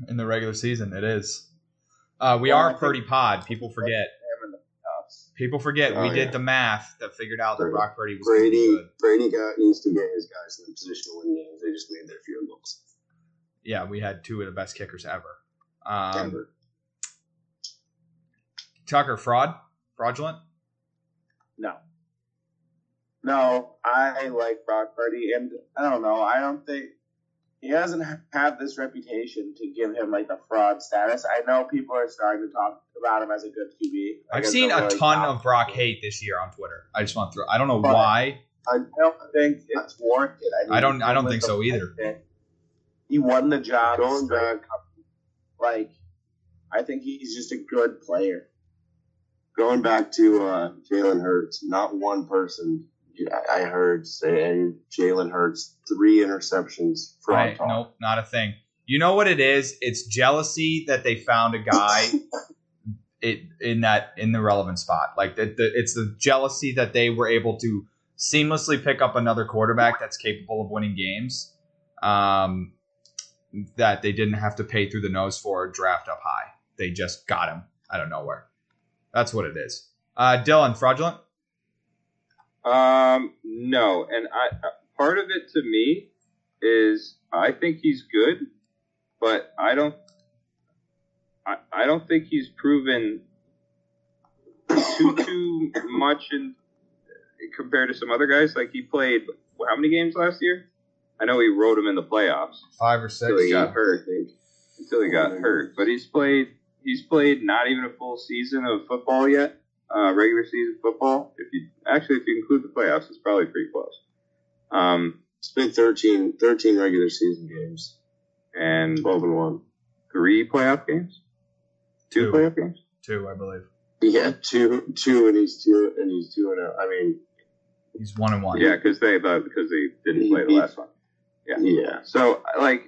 S1: in the regular season. It is. Uh, we
S4: Well,
S1: are Purdy pod. People forget.
S4: Him in the playoffs.
S1: People forget.
S3: Oh,
S1: we did the math that figured out that
S3: Brady-
S1: Brock Purdy was
S3: Brady
S1: good.
S3: Brady got used to get his guys in the position to win games. They just made their field goals.
S1: Yeah, we had two of the best kickers ever. Um,
S3: ever.
S1: Tucker, fraud, fraudulent.
S4: No. No, I like Brock Purdy, and I don't know. I don't think he doesn't ha- have this reputation to give him like the fraud status. I know people are starting to talk about him as a good QB. Like,
S1: I've seen a
S4: really
S1: ton of Brock hate this year on Twitter. I just want to throw. I don't know
S4: But-
S1: why.
S3: I,
S4: I don't think it's warranted. I,
S1: I don't- I don't think so either.
S4: fact He won the job.
S3: Going back-
S4: like I think he's just a good player.
S3: going back to uh, Jalen Hurts, not one person I I heard say Jalen Hurts three interceptions.
S1: Right?
S3: talk.
S1: Nope, not a thing. You know what it is? It's jealousy that they found a guy it in that in the relevant spot. Like the, the it's the jealousy that they were able to seamlessly pick up another quarterback that's capable of winning games. Um, that they didn't have to pay through the nose for or draft up high. They just got him out of nowhere. That's what it is. Uh, Dylan, fraudulent.
S2: Um, no, and I part of it to me is I think he's good, but I don't. I, I don't think he's proven too too much in compared to some other guys. Like he played how many games last year? I know he rode him in the playoffs
S1: Five or six.
S2: until he got hurt. Until he got hurt, but he's played. He's played not even a full season of football yet. Uh, regular season football. If you actually, if you include the playoffs, it's probably pretty close. Um,
S3: It's been 13, 13 regular season games,
S2: and
S3: twelve and one.
S2: three playoff games, two,
S1: Two.
S2: playoff games.
S1: Two, I believe.
S3: Yeah, two, two, and he's two, and he's two and oh. I mean,
S1: He's one and one.
S2: Yeah, because they because they didn't play the last one. Yeah.
S3: yeah,
S2: So like,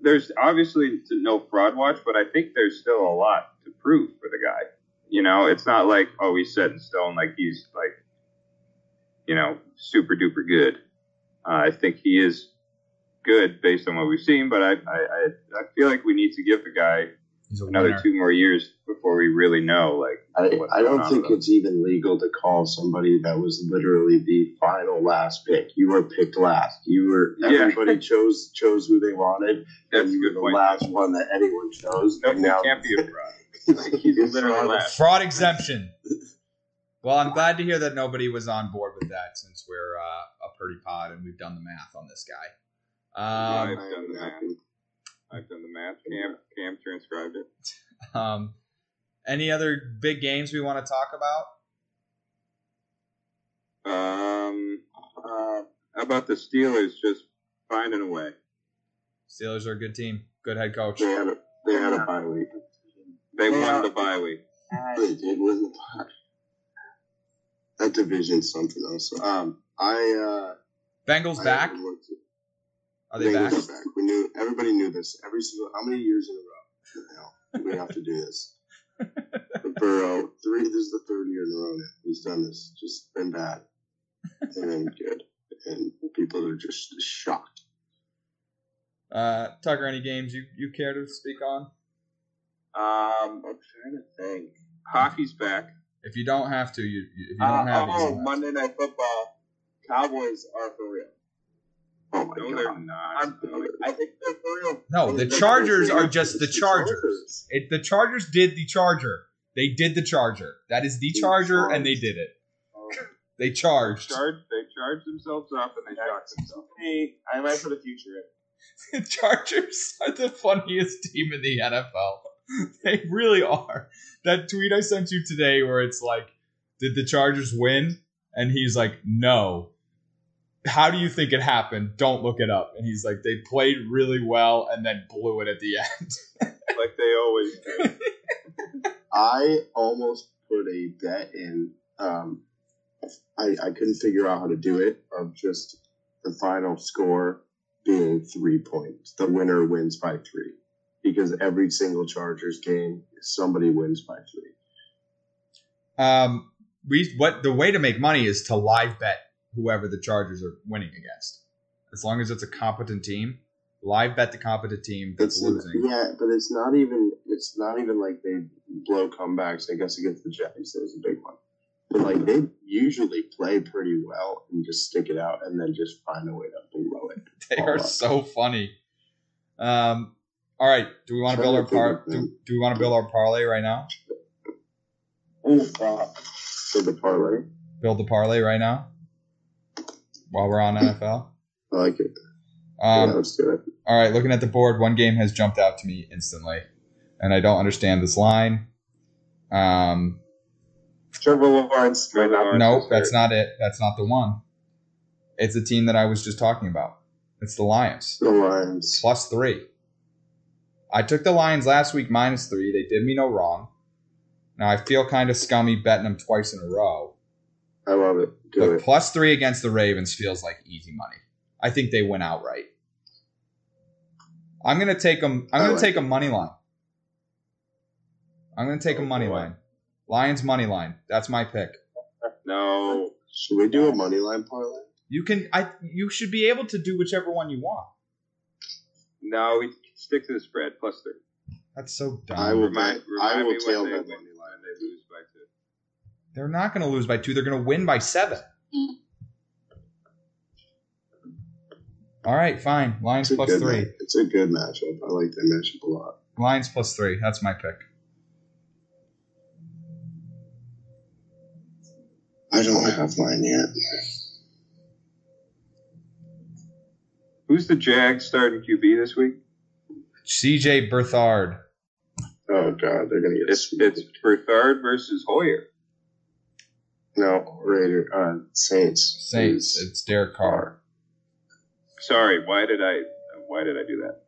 S2: there's obviously no fraud watch, but I think there's still a lot to prove for the guy. You know, it's not like oh he's set in stone, like he's like, you know, super duper good. Uh, I think he is good based on what we've seen, but I, I I I feel like we need to give the guy another
S1: winner.
S2: two more years before we really know like
S3: I,
S2: what's
S3: I don't
S2: on
S3: think
S2: with
S3: it's even legal to call somebody that was literally the final last pick. You were picked last. You were
S2: Yeah.
S3: everybody chose chose who they wanted,
S2: That's
S3: and
S2: a
S3: you
S2: good
S3: were the
S2: point.
S3: last one that anyone chose.
S2: No,
S3: and now
S2: can't be a fraud. Like, he's literally last.
S1: Fraud exemption. Well, I'm glad to hear that nobody was on board with that since we're uh, a Purdy pod and we've done the math on this guy. Um,
S2: I've done the math. I've done the math. Cam Cam transcribed it.
S1: um, any other big games we want to talk about?
S2: Um, uh, how about the Steelers just finding a way?
S1: Steelers are a good team. Good head coach.
S3: They had a, they had a bye week.
S2: They
S4: Yeah.
S2: won the bye week.
S3: They did win the bye. That division's something else. Um, I uh,
S1: Bengals
S3: I
S1: back.
S3: haven't looked at-
S1: Are they
S3: Bengals
S1: back?
S3: are back. We knew everybody knew this. Every single how many years in a row now we have to do this? Burrow, three. This is the third year in a row now. He's done this. Just been bad, and then good, and people are just shocked.
S1: Uh, Tucker, any games you, you care to speak on?
S4: Um, I'm trying to think.
S2: Hockey's back.
S1: If you don't have to, you, you if you
S4: Uh,
S1: don't have
S4: oh,
S1: don't have
S4: Monday Night Football. Cowboys are for real.
S3: Oh my
S2: No,
S3: god!
S2: they're not.
S4: I'm, I think they're for real.
S1: No, the
S4: They're-
S1: Chargers
S4: they're-
S1: just the
S3: It's
S1: Chargers. It, the Chargers did the Charger. They did the Charger. That is the
S3: The
S1: Charger, and they did it.
S4: Oh,
S1: They charged.
S2: Charge, they charge themselves up and they shock themselves.
S4: Hey, I might for the future.
S1: The Chargers are the funniest team in the NFL. They really are. That tweet I sent you today, where it's like, "Did the Chargers win?" and he's like, "No." How do you think it happened? Don't look it up. And he's like, "They played really well and then blew it at the end."
S2: Like they always do.
S3: I almost put a bet in. Um, I I couldn't figure out how to do it. Of just the final score being three points. The winner wins by three, because every single Chargers game, somebody wins by three.
S1: Um, we what the way to make money is to live bet whoever the Chargers are winning against. As long as it's a competent team, live bet the competent team that's
S3: It's
S1: losing.
S3: yeah, but it's not even it's not even like they blow comebacks. I guess against the Jets, there's a big one. But like they usually play pretty well and just stick it out and then just find a way to blow it.
S1: They are so funny. Um, all right, do we want to build our par? Do, do we want to build our parlay right now?
S3: For the parlay,
S1: Build the parlay right now while we're on NFL.
S3: I like it.
S1: Um,
S3: yeah, let's do it.
S1: All right, looking at the board, one game has jumped out to me instantly, and I don't understand this line. Um,
S4: Trevor Lawrence might not.
S1: Nope,
S2: is
S1: that's not it. That's not the one. It's the team that I was just talking about. It's the Lions,
S3: The Lions.
S1: plus three. I took the Lions last week minus three. They did me no wrong. Now I feel kind of scummy betting them twice in a row.
S3: I love it. Do
S1: But
S3: it.
S1: plus three against the Ravens feels like easy money. I think they win outright. I'm gonna take them. I'm
S3: I
S1: gonna
S3: like
S1: take a money line. I'm gonna take a
S2: Oh,
S1: money
S2: boy.
S1: line. Lions money line. That's my pick.
S2: No.
S3: Should we do a money line parlay?
S1: You can. I. You should be able to do whichever one you want.
S2: No, we stick to the spread plus three.
S1: That's so dumb.
S3: I will
S2: Remind,
S3: bet. I will
S2: me
S3: tail
S2: when
S3: money line.
S2: They lose by two.
S1: They're not gonna lose by two. They're gonna win by seven. Mm-hmm. All right, fine. Lions
S3: It's a
S1: plus
S3: good
S1: three.
S3: ma- It's a good matchup. I like that matchup a lot.
S1: Lions plus three. That's my pick.
S3: I don't have mine yet.
S2: Who's the Jags starting QB this week?
S1: C.J. Beathard.
S3: Oh god, they're gonna get
S2: It's it's Beathard versus Hoyer.
S3: no Raider uh, Saints.
S1: Saints.
S3: Is-
S1: It's Derek Carr.
S2: Sorry, why did I why did I do that?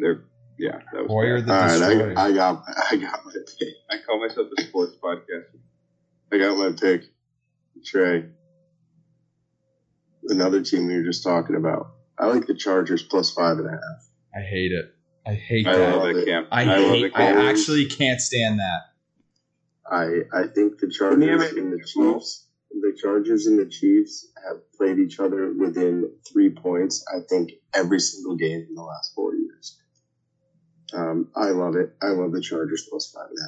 S2: They're yeah, that was
S1: Hoyer
S2: bad.
S1: the
S3: All right,
S1: Destroyer.
S3: I, I got I got my pick.
S2: I call myself a sports podcast.
S3: I got my pick. Trey. Another team we were just talking about. I like the Chargers plus five and a half.
S1: I hate it. I hate
S2: I
S1: that.
S2: love
S3: love
S2: that camp.
S1: I,
S2: love
S1: hate.
S2: the
S1: I actually can't stand that.
S3: I I think the Chargers and the Chiefs, the Chargers and the Chiefs have played each other within three points. I think every single game in the last four years. Um, I love it. I love the Chargers plus five and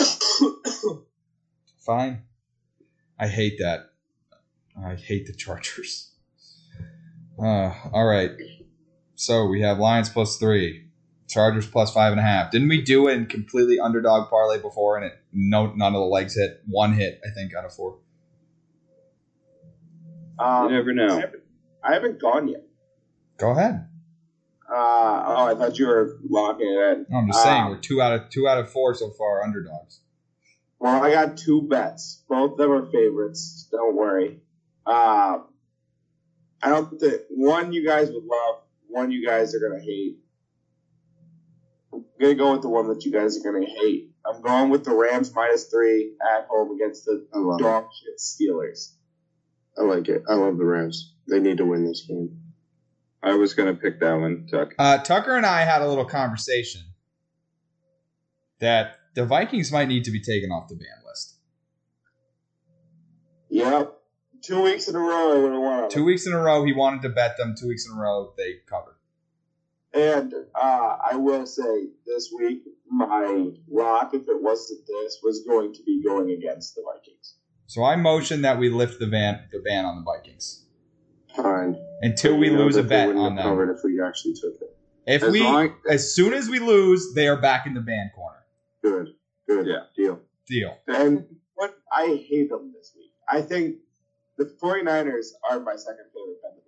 S3: a half.
S1: Fine. I hate that. I hate the Chargers. Uh, all right. So we have Lions plus three, Chargers plus five and a half. Didn't we do it in completely underdog parlay before, and it no none of the legs hit? One hit, I think, out of four.
S4: Um,
S2: You never know.
S4: I haven't, I haven't gone yet.
S1: Go ahead.
S4: Uh, oh, I thought you were locking it in.
S1: No, I'm just saying
S4: Um,
S1: we're two out of two out of four so far underdogs.
S4: Well, I got two bets. Both of them are favorites. Don't worry. Uh, I don't think one you guys would love. One you guys are gonna hate. I'm gonna go with the one that you guys are gonna hate. I'm going with the Rams minus three at home against the
S3: I love it.
S4: dog shit Steelers.
S3: I like it. I love the Rams. They need to win this game.
S2: I was gonna pick that one, Tuck.
S1: Uh, Tucker and I had a little conversation that the Vikings might need to be taken off the ban list.
S4: Yep. Two weeks in a row, I would have
S1: Two weeks in a row, he wanted to bet them. Two weeks in a row, they covered.
S4: And uh, I will say, this week, my lock, if it wasn't this, was going to be going against the Vikings.
S1: So I motion that we lift the ban the ban on the Vikings
S3: Fine.
S1: until we
S3: You know
S1: lose a
S3: that
S1: bet on them.
S3: covered if we actually took it.
S1: If
S2: As
S1: we,
S2: long-
S1: as soon as we lose, they are back in the ban corner.
S3: Good. Good.
S2: Yeah.
S3: Deal.
S1: Deal.
S4: And what I hate them this week. I think the 49ers are my second favorite bet of the week.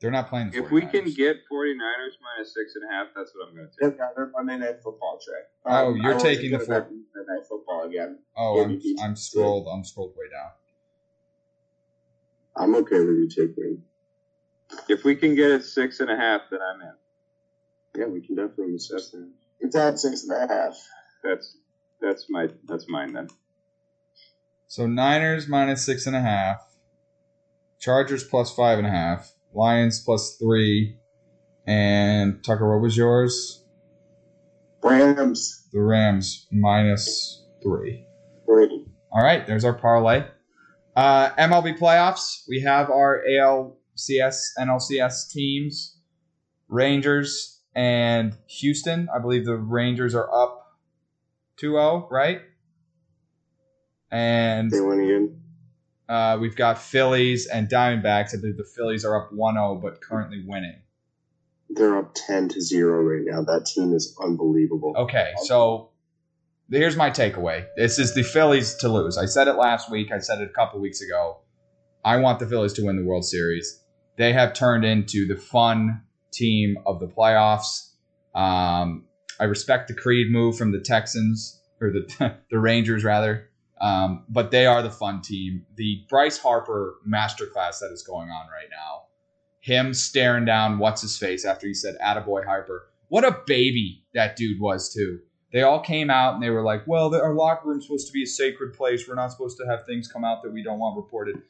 S1: They're not playing. The
S2: If we can get 49ers minus six and a half, that's what I'm gonna take.
S4: They've got their Monday Night Football trick.
S1: Oh, you're
S4: I
S1: taking the
S4: gonna
S1: four-
S4: Monday Night Football again.
S1: oh, I'm. I'm scrolled. I'm scrolled way down.
S3: I'm okay with you taking
S2: If we can get it six and a half, then I'm in.
S3: Yeah, we can definitely assess that.
S4: It's at six and a half.
S2: That's that's my that's mine then.
S1: So Niners minus six and a half, Chargers plus five and a half, Lions plus three, and Tucker, what was yours?
S4: Rams.
S1: The Rams minus three.
S4: Brady.
S1: All right, there's our parlay. Uh, MLB playoffs. We have our ALCS, NLCS teams, Rangers and Houston. I believe the Rangers are up 2-0, right? And
S3: They went again.
S1: Uh, we've got Phillies and Diamondbacks. I believe the Phillies are up 1-0, but currently winning.
S3: They're up ten to zero right now. That team is unbelievable.
S1: Okay, so here's my takeaway. This is the Phillies to lose. I said it last week. I said it a couple weeks ago. I want the Phillies to win the World Series. They have turned into the fun team of the playoffs. Um, I respect the Creed move from the Texans or the the Rangers rather, um, but they are the fun team. The Bryce Harper masterclass that is going on right now. Him staring down what's his face after he said "Attaboy Harper." What a baby that dude was too. They all came out and they were like, "Well, our locker room's supposed to be a sacred place. We're not supposed to have things come out that we don't want reported."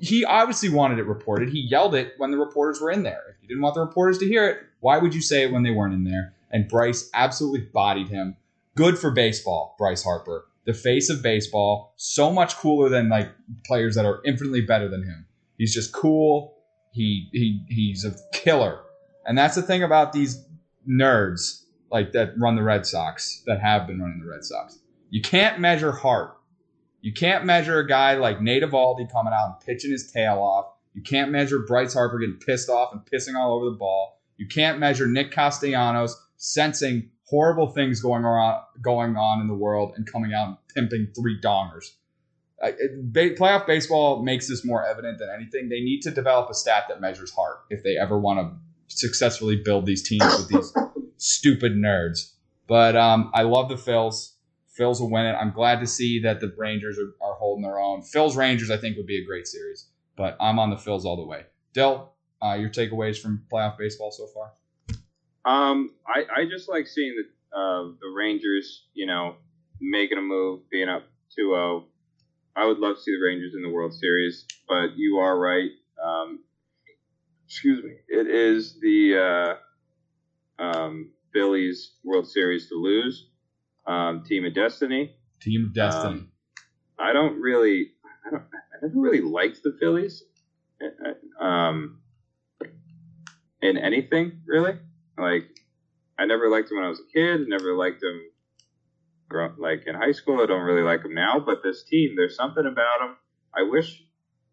S1: He obviously wanted it reported. He yelled it when the reporters were in there. If you didn't want the reporters to hear it, why would you say it when they weren't in there? And Bryce absolutely bodied him. Good for baseball, Bryce Harper, the face of baseball. So much cooler than like players that are infinitely better than him. He's just cool. He he he's a killer. And that's the thing about these nerds like that run the Red Sox that have been running the Red Sox. You can't measure heart. You can't measure a guy like Nate Eovaldi coming out and pitching his tail off. You can't measure Bryce Harper getting pissed off and pissing all over the ball. You can't measure Nick Castellanos sensing horrible things going on going on in the world and coming out and pimping three dongers. Uh, it- ba- playoff baseball makes this more evident than anything. They need to develop a stat that measures heart if they ever want to successfully build these teams with these stupid nerds. But um, I love the Phils. Phils will win it. I'm glad to see that the Rangers are, are holding their own. Phils Rangers, I think, would be a great series. But I'm on the Phils all the way. Dill, uh, your takeaways from playoff baseball so far?
S2: Um, I, I just like seeing the uh, the Rangers, you know, making a move, being up 2-0. I would love to see the Rangers in the World Series, but you are right. Um, excuse me. It is the uh, um, Phillies World Series to lose. Um, Team of Destiny.
S1: Team of Destiny.
S2: Um, I don't really, I don't, I never really liked the Phillies, uh, um, in anything really. Like, I never liked them when I was a kid. Never liked them, grow, like in high school. I don't really like them now. But this team, there's something about them. I wish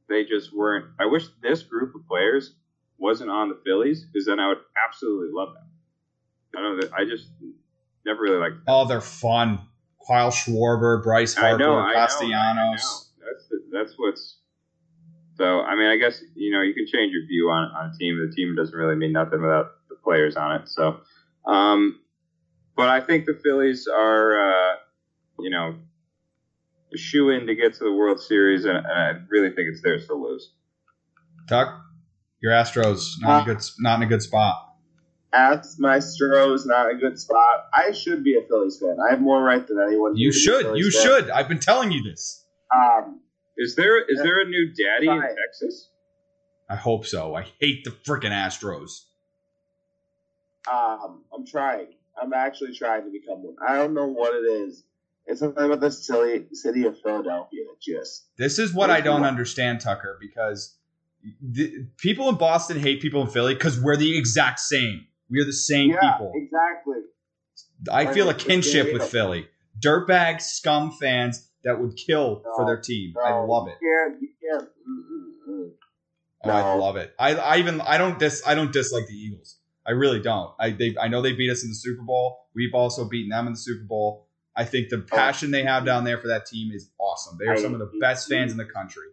S2: they just weren't. I wish this group of players wasn't on the Phillies because then I would absolutely love them. I don't know. I just never really liked.
S1: oh, they're fun. Kyle Schwarber, Bryce Harper,
S2: I know, I know,
S1: Castellanos.
S2: I know. That's the, that's what's. So I mean, I guess you know you can change your view on on a team. The team doesn't really mean nothing without players on it. So, um, but I think the Phillies are, uh, you know, a shoe in to get to the World Series, and, and I really think it's theirs to lose.
S1: Tuck, your Astros not in a good not in a good spot.
S4: Ask Maestro is not a good spot. I should be a Phillies fan. I have more right than anyone.
S1: You
S4: here to be a
S1: should. You
S4: fan.
S1: should. I've been telling you this.
S4: Um,
S2: Is there is there a new daddy in Texas?
S1: I hope so. I hate the freaking Astros.
S4: Um, I'm trying. I'm actually trying to become one. I don't know what it is. It's something about the silly city of Philadelphia that just
S1: This is what I don't understand, Tucker, because the, people in Boston hate people in Philly because we're the exact same. We are the same
S4: yeah,
S1: people.
S4: exactly.
S1: I feel a kinship with. Philly. Dirtbag scum fans that would kill for their team. I love it.
S4: You can't. You can't.
S1: Oh, I love it. I, I even I don't dis I don't dislike the Eagles. I really don't. I they I know they beat us in the Super Bowl. We've also beaten them in the Super Bowl. I think the passion they have down there for that team is awesome. They are some of the best fans in the country.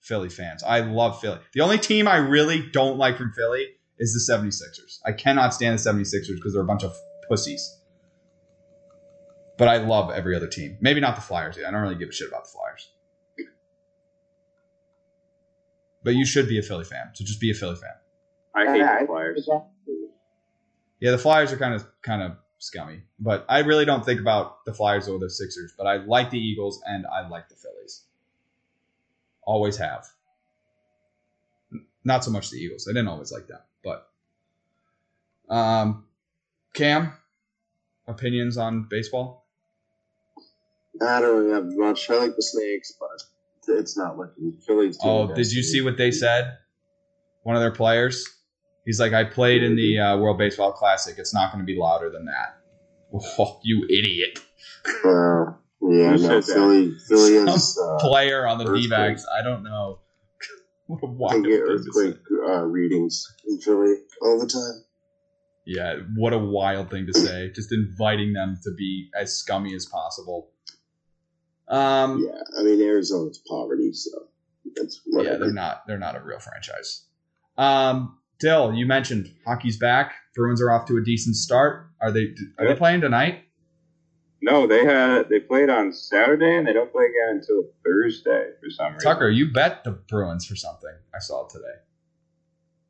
S1: Philly fans. I love Philly. The only team I really don't like from Philly is the 76ers. I cannot stand the 76ers because they're a bunch of pussies. But I love every other team. Maybe not the Flyers. I don't really give a shit about the Flyers. But you should be a Philly fan. So just be a Philly fan.
S2: I hate
S4: Yeah,
S2: the Flyers.
S1: Yeah, the Flyers are kind of kind of scummy, but I really don't think about the Flyers or the Sixers. But I like the Eagles and I like the Phillies. Always have. Not so much the Eagles. I didn't always like them, but um, Cam, opinions on baseball?
S3: I don't really have much. I like the Snakes, but it's not looking. Philly's doing
S1: Oh, did you see what they said? One of their players. He's like, I played in the uh, World Baseball Classic. It's not going to be louder than that. Oh, you idiot!
S3: Uh, yeah,
S2: Who
S3: no,
S2: said that?
S3: Philly, Philly is. Uh,
S1: Player on the D-backs. I don't know. what a
S3: they
S1: wild
S3: get
S1: thing to say.
S3: earthquake uh, readings in Philly all the time.
S1: Yeah, what a wild thing to say. Just inviting them to be as scummy as possible. Um,
S3: Yeah, I mean Arizona's poverty, so that's
S1: yeah, they're not they're not a real franchise. Um, Dill, you mentioned hockey's back. Bruins are off to a decent start. Are they are they playing tonight?
S2: No, they had they played on Saturday and they don't play again until Thursday for some reason.
S1: Tucker, you bet the Bruins for something. I saw today.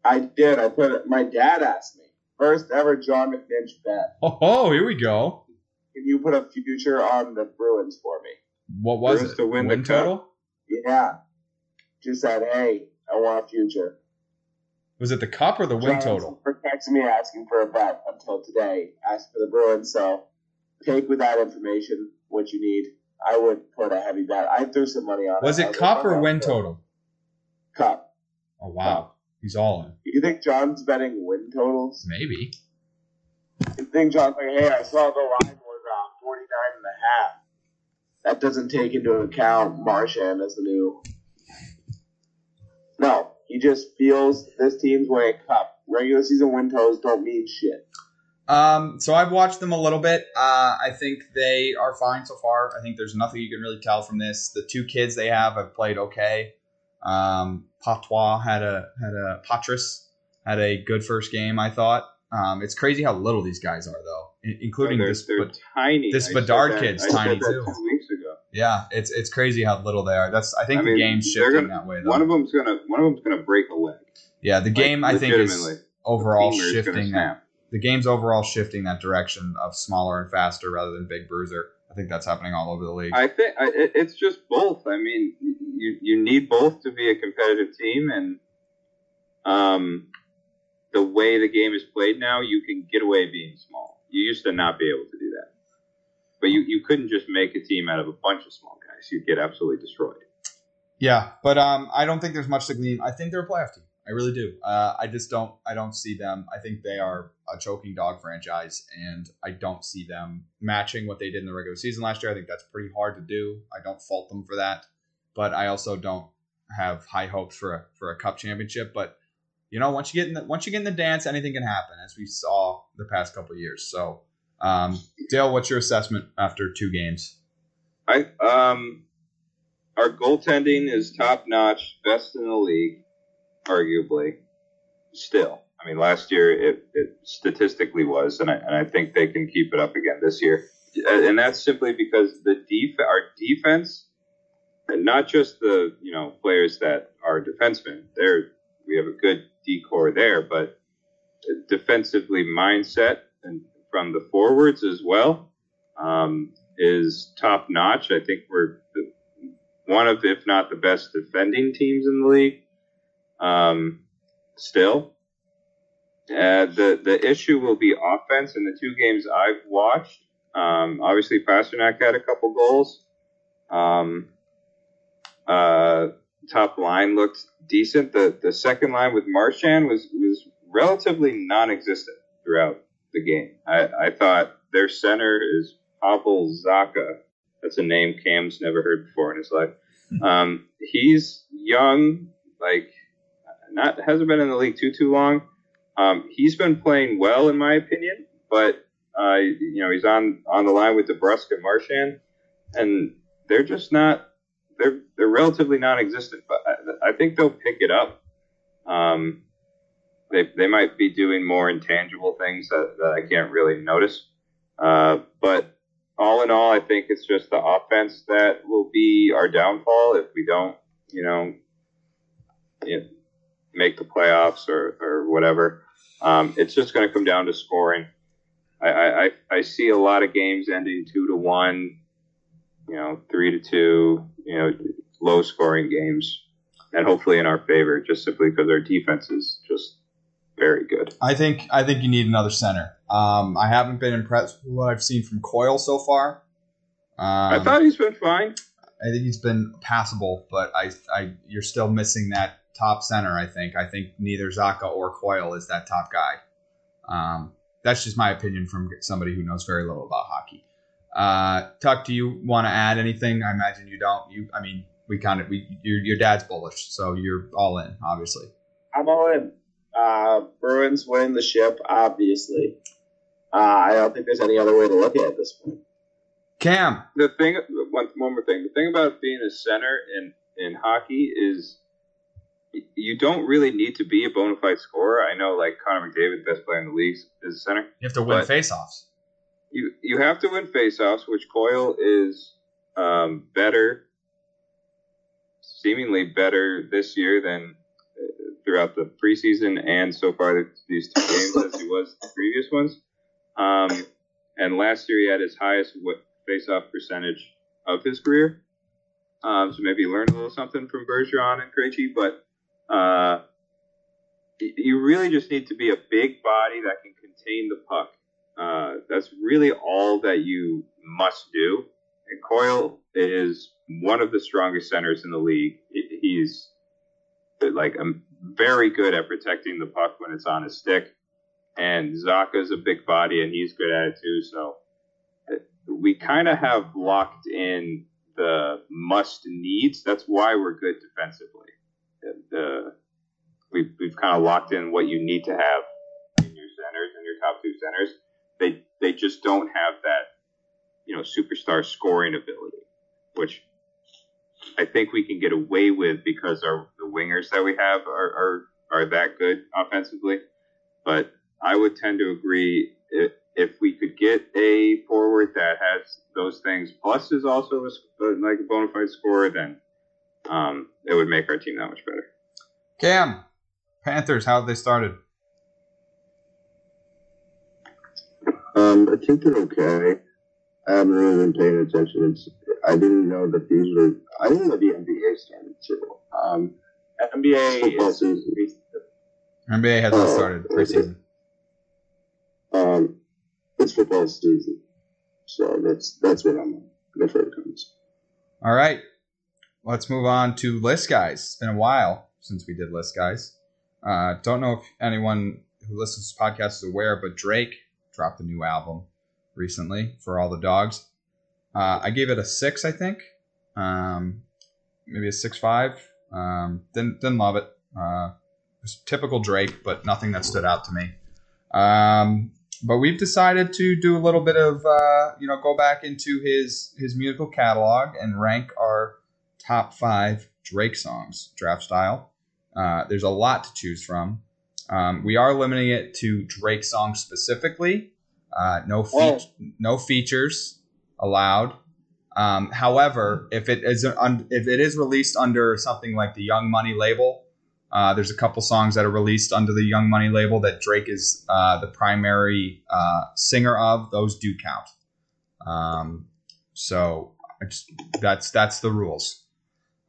S4: I did. I put it. My dad asked me first ever John McNinch bet.
S1: Oh, oh here we go.
S4: Can you put a future on the Bruins for me?
S1: What was
S2: Bruins
S1: it?
S2: to win the cup?
S1: total?
S4: Yeah. Just said, hey, I want a future.
S1: Was it the cup or the win total?
S4: were texting me asking for a bet until today. Asked for the Bruins, so take with that information what you need. I would put a heavy bet. I threw some money on
S1: Was
S4: it.
S1: It cup or win total?
S4: Cup.
S1: Oh wow, he's all in.
S4: You think John's betting win totals?
S1: Maybe.
S4: You think John's like, hey, I saw the line was uh, 49 and a half. That doesn't take into account Marchand as the new. No, he just feels this team's way. a cup. Regular season win totals don't mean shit.
S1: Um, so I've watched them a little bit. Uh, I think they are fine so far. I think there's nothing you can really tell from this. The two kids they have have played okay. Um, Poitras had a had a Poitras had a good first game. I thought. Um, it's crazy how little these guys are though, in- including
S2: they're,
S1: this.
S2: they're
S1: but
S2: tiny.
S1: this
S2: I
S1: Bedard kid's
S2: I
S1: tiny, too.
S2: Two weeks ago.
S1: yeah, it's it's crazy how little they are. That's I think
S2: I
S1: the
S2: mean,
S1: game's shifting
S2: gonna-
S1: that way. Though.
S2: One of them's gonna one of them's gonna break a leg.
S1: yeah, the
S2: Like,
S1: game I think is overall
S2: The femur is
S1: shifting that the game's overall shifting that direction of smaller and faster rather than big bruiser. I think that's happening all over the league.
S2: I think I, it, it's just both. I mean, you you need both to be a competitive team, and um, the way the game is played now, you can get away being small. You used to not be able to do that, but you you couldn't just make a team out of a bunch of small guys. You'd get absolutely destroyed.
S1: Yeah, but um, I don't think there's much to glean. I think they're a playoff team. I really do. Uh, I just don't. I don't see them. I think they are a choking dog franchise, and I don't see them matching what they did in the regular season last year. I think that's pretty hard to do. I don't fault them for that, but I also don't have high hopes for a for a cup championship. But you know, once you get in the once you get in the dance, anything can happen, as we saw the past couple years. So, um, Dale, what's your assessment after two games?
S2: I um, our goaltending is top notch, best in the league, arguably. Still, I mean, last year it, it statistically was, and I and I think they can keep it up again this year. And that's simply because the def- our defense, and not just the you know players that are defensemen. There, we have a good decor there, but defensively mindset and from the forwards as well um, is top notch. I think we're one of, if not the best defending teams in the league. Um, still, uh, the the issue will be offense in the two games I've watched. Um, obviously, Pastrnak had a couple goals. Um, uh, top line looked decent. The the second line with Marchand was was relatively non-existent throughout the game. I, I thought their center is Pavel Zacha. That's a name Cam's never heard before in his life. Um, he's young, like not hasn't been in the league too too long. Um, he's been playing well in my opinion, but uh, you know he's on on the line with DeBrusk and Marchand, and they're just not they're they're relatively non-existent. But I, I think they'll pick it up. Um, they they might be doing more intangible things that, that I can't really notice. Uh, but all in all, I think it's just the offense that will be our downfall if we don't, you know, make the playoffs or, or whatever. Um, it's just going to come down to scoring. I, I, I see a lot of games ending two to one, you know, three to two, you know, low scoring games, and hopefully in our favor, just simply because our defense is just very good.
S1: I think I think you need another center. Um, I haven't been impressed with what I've seen from Coyle so far. Um,
S2: I thought he's been fine.
S1: I think he's been passable, but I, I, you're still missing that top center. I think. I think neither Zacha or Coyle is that top guy. Um, that's just my opinion from somebody who knows very little about hockey. Uh, Tuck, do you want to add anything? I imagine you don't. You, I mean, we kind of, we, your, your dad's bullish, so you're all in, obviously.
S4: I'm all in. Uh, Bruins win the ship, obviously. Uh, I don't think there's any other way to look at it at this point.
S1: Cam,
S2: The thing, one, one more thing. The thing about being a center in in hockey is you don't really need to be a bona fide scorer. I know, like Connor McDavid, the best player in the league, is a center.
S1: you have to win faceoffs.
S2: You you have to win faceoffs, which Coyle is um, better, seemingly better this year than throughout the preseason and so far these two games as he was the previous ones. Um, and last year he had his highest faceoff percentage of his career. Um, so maybe he learned a little something from Bergeron and Krejci, but uh, you really just need to be a big body that can contain the puck. Uh, that's really all that you must do. And Coyle is one of the strongest centers in the league. He's like very good at protecting the puck when it's on his stick. And Zacha's a big body, and he's good at it too. So uh, we kind of have locked in the must needs. That's why we're good defensively. The, we've we've kind of locked in what you need to have in your centers and your top two centers. They they just don't have that you know superstar scoring ability, which I think we can get away with because our the wingers that we have are are, are that good offensively. But I would tend to agree if, if we could get a forward that has those things plus is also a, s- like a bona fide scorer, then um, it would make our team that much better.
S1: Cam, Panthers, how have they started?
S3: Um, I think they're okay. I haven't really been paying attention. It's, I didn't know that these were. I didn't know the NBA started too. Um,
S4: NBA is
S3: season.
S1: NBA hasn't
S3: Oh,
S1: started preseason.
S3: um, it's football season, so that's that's what I'm before it comes.
S1: All right, let's move on to list guys. It's been a while since we did list guys. Uh, don't know if anyone who listens to this podcast is aware, but Drake dropped a new album recently for all the dogs. Uh, I gave it a six, I think, um, maybe a six five. Um, didn't didn't love it. Uh, it was typical Drake, but nothing that stood out to me. Um, but we've decided to do a little bit of uh, you know go back into his his musical catalog and rank our top five Drake songs draft style. Uh, there's a lot to choose from. Um, we are limiting it to Drake songs specifically. Uh, no feat- no features allowed. Um, however, if it is un- if it is released under something like the Young Money label, uh, there's a couple songs that are released under the Young Money label that Drake is uh, the primary uh, singer of. Those do count. Um, so I just, that's that's the rules.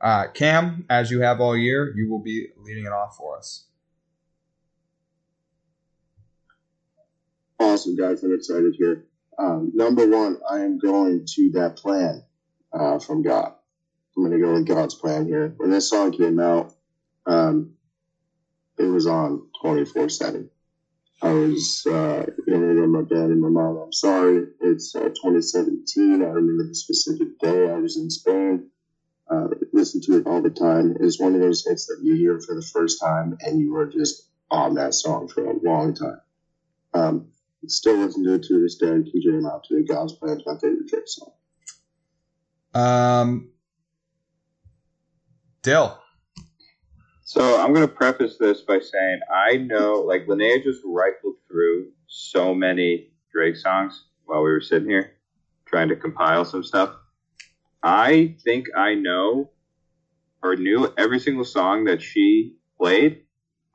S1: Uh, Cam, as you have all year, you will be leading it off for us.
S3: Awesome, guys. I'm excited here. Um, number one, I am going to that plan uh, from God. I'm going to go with God's plan here. When this song came out, um, it was on 24 7. I was uh, to my dad and my mom. I'm sorry. It's uh, 2017. I remember the specific day. I was in Spain. Uh, listen to it all the time. It's one of those hits that you hear for the first time and you are just on that song for a long time. Um, still listen to it to this day. TJ and out to God's Plan is my favorite Drake song.
S1: Um, Dill.
S2: So I'm going to preface this by saying I know, like, Linnea just rifled through so many Drake songs while we were sitting here trying to compile some stuff. I think I know or knew every single song that she played.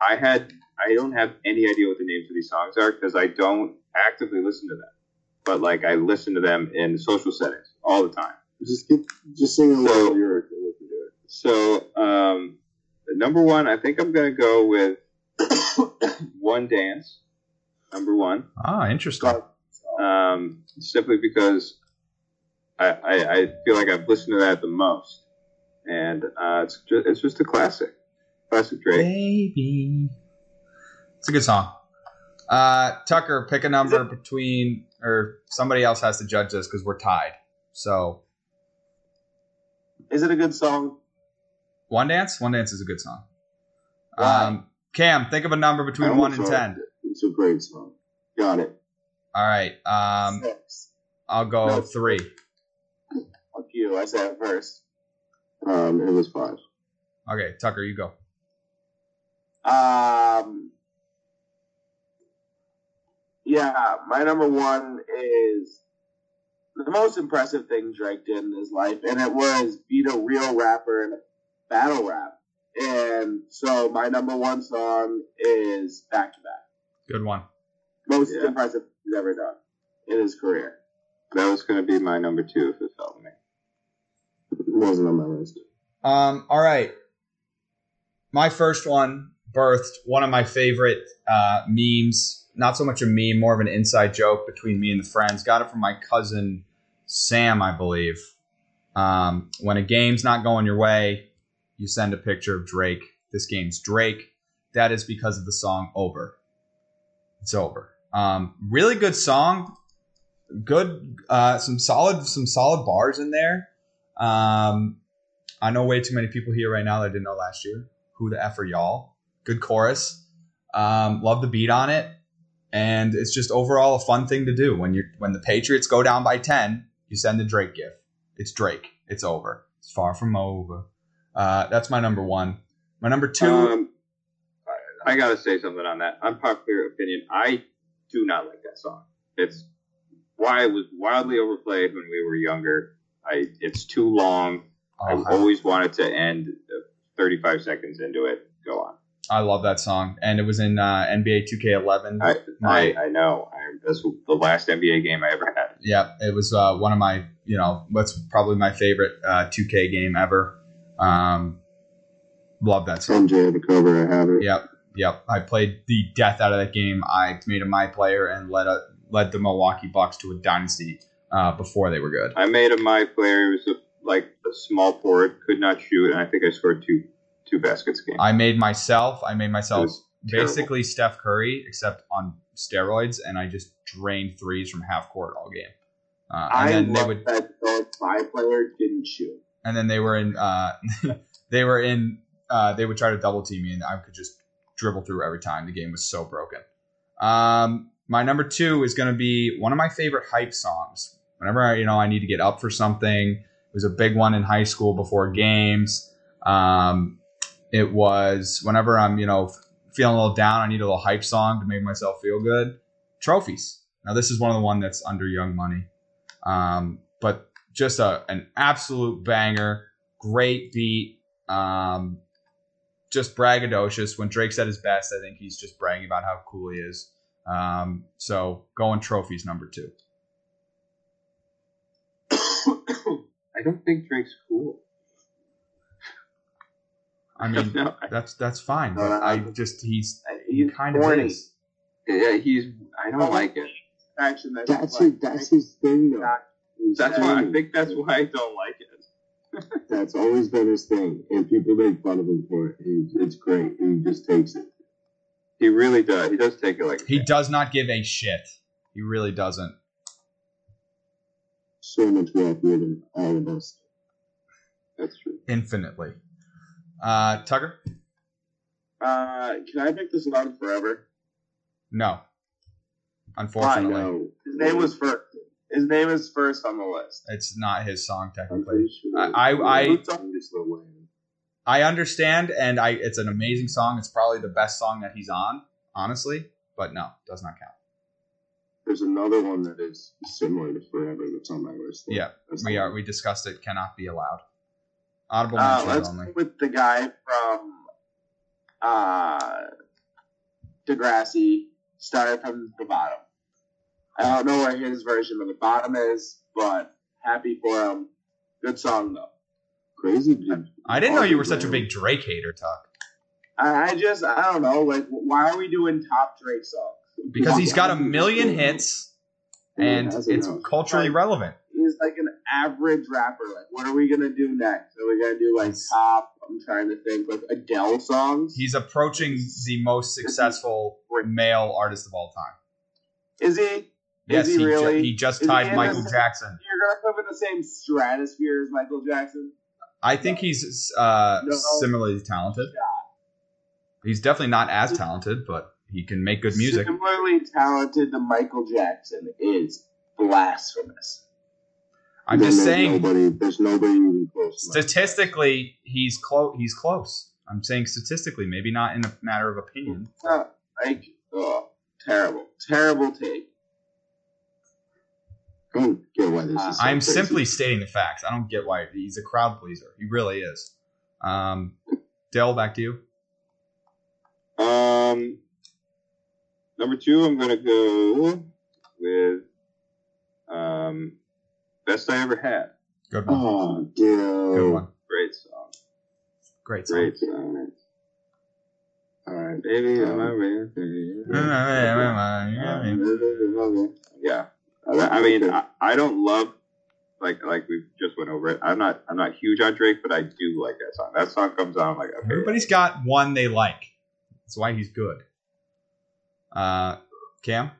S2: I had, I don't have any idea what the names of these songs are because I don't actively listen to them. But like, I listen to them in social settings all the time.
S3: Just get, just sing a
S2: So-
S3: little lyric and we can do
S2: So, um, number one, I think I'm going to go with One Dance. Number one.
S1: Ah, interesting.
S2: um, simply because I, I, I feel like I've listened to that the most, and uh, it's just it's just a classic, classic Drake.
S1: Baby. It's a good song. Uh, Tucker, pick a number between, or somebody else has to judge this because we're tied. So,
S4: is it a good song?
S1: One Dance? One Dance is a good song. Um, Cam, think of a number between 1 and 10.
S3: It's a great song. Got it.
S1: All right. Um,
S4: Six.
S1: I'll go
S4: No.
S1: 3.
S4: Fuck you. I said it first.
S3: Um, it was five.
S1: Okay, Tucker, you go.
S4: Um, yeah, my number one is the most impressive thing Drake did in his life, and it was beat a real rapper in a battle rap. And so my number one song is Back to Back.
S1: Good one.
S4: Most
S2: Yeah.
S4: impressive he's ever done in his career.
S2: That was going to be my number two if it fell to me.
S3: It wasn't on my list.
S1: Um, all right. My first one birthed one of my favorite uh, memes. Not so much a meme, more of an inside joke between me and the friends. Got it from my cousin Sam, I believe. Um, when a game's not going your way, you send a picture of Drake. This game's Drake. That is because of the song Over. It's over. Um, really good song. Good, uh, some solid, some solid bars in there. Um, I know way too many people here right now that didn't know last year. Who the F are y'all? Good chorus. Um, love the beat on it. And it's just overall a fun thing to do. When you when the Patriots go down by 10, you send the Drake gift. It's Drake. It's over. It's far from over. Uh, that's my number one. My number two.
S2: Um, I, I got to say something on that. Unpopular opinion. I do not like that song. It's why it was wildly overplayed when we were younger. I it's too long. I
S1: oh,
S2: always wanted to end uh, 35 seconds into it. Go on.
S1: I love that song. And it was in uh, NBA 2K11.
S2: I,
S1: My-
S2: I, I know. I, that's the last NBA game I ever had.
S1: Yeah, it was uh, one of my, you know, what's probably my favorite uh, 2K game ever. Um, love that song.
S3: MJ the cover. I have it.
S1: Yep, yep. I played the death out of that game. I made him my player and led a, led the Milwaukee Bucks to a dynasty uh, before they were good.
S2: I made a my player. It was a, like a small forward, could not shoot, and I think I scored two two baskets game.
S1: I made myself. I made myself
S2: was terrible.
S1: basically Steph Curry, except on steroids, and I just drained threes from half court all game. Uh, and
S4: I
S1: then they would
S4: that my player didn't shoot.
S1: and then they were in uh, they were in uh, they would try to double team me and I could just dribble through every time. The game was so broken. Um, my number two is going to be one of my favorite hype songs. Whenever I, you know I need to get up for something, it was a big one in high school before games. Um, it was whenever I'm you know feeling a little down, I need a little hype song to make myself feel good. Trophies. Now this is one of the one that's under Young Money, um, but just a an absolute banger. Great beat. Um, just braggadocious. When Drake's at his best, I think he's just bragging about how cool he is. Um, so going trophies number two.
S2: I don't think Drake's cool.
S1: I mean,
S2: No,
S1: that's that's fine.
S4: No,
S1: But
S4: no,
S1: I
S4: no.
S1: just he's he
S4: He's
S1: kind of is.
S2: yeah, he's. I don't like it.
S4: Action, that's,
S3: That's
S4: like,
S3: his, that's his thing, though. He's
S2: That's why I think that's why I don't like it.
S3: That's always been his thing, and people make fun of him for it. He, it's great. He just takes it.
S2: He really does. He does take it like
S1: He
S2: fan.
S1: does not give a shit. He really doesn't.
S3: So much wealthier than all of us.
S2: That's true.
S1: Infinitely. Uh, Tucker?
S4: Uh, can I make this song forever?
S1: No.
S3: I
S1: Unfortunately,
S3: know.
S4: His name was first. His name is first on the list.
S1: it's not his song technically.
S3: sure.
S1: I- I- I-
S3: I'm just Lil Wayne.
S1: I understand, and I it's an amazing song. It's probably the best song that he's on, honestly. But no, does not count.
S3: There's another one that is similar to Forever that's on my list. though.
S1: Yeah,
S3: That's
S1: We are we discussed it. Cannot be allowed. Audible
S4: Uh, let's
S1: only.
S4: go with the guy from uh, Degrassi, started from the bottom. I don't know where his version of the bottom is, but happy for him. Good song though.
S3: Crazy. dude.
S1: I didn't know you were such a big Drake hater, Tuck.
S4: I, I just I don't know like why are we doing top Drake songs?
S1: Because he's got a million hits and it's culturally relevant.
S4: He's like an average rapper. Like what are we gonna do next? Are we gonna do like top? I'm trying to think like Adele songs.
S1: He's approaching the most successful male artist of all time.
S4: is he?
S1: Yes,
S4: is he,
S1: he, ju-
S4: really?
S1: he just
S4: Is he
S1: tied
S4: in
S1: Michael
S4: the-
S1: Jackson.
S4: You're gonna put him in the same stratosphere as Michael Jackson?
S1: I think he's uh,
S4: No.
S1: similarly talented. He's definitely not as talented, but he can make good music.
S4: Similarly talented to Michael Jackson is blasphemous.
S1: I'm just saying,
S3: Nobody, there's nobody even close.
S1: statistically, he's close. He's close. I'm saying statistically, maybe not in a matter of opinion.
S4: Uh, like, oh, terrible, terrible take.
S3: I don't get why this is. so
S1: I'm
S3: crazy.
S1: simply stating the facts. I don't get why he's a crowd pleaser. He really is. Um, Dell, back to you.
S2: Um, number two, I'm gonna go with um, best I ever had.
S1: Good one.
S3: Oh,
S1: Good
S3: dude.
S1: one.
S2: Great song.
S1: Great song.
S2: Great song. All right, baby, I'm a real Yeah, I mean, I, I don't love like like we just went over it. I'm not I'm not huge on Drake, but I do like that song. That song comes on I'm like okay.
S1: Everybody's got one they like. That's why he's good. Uh, Cam.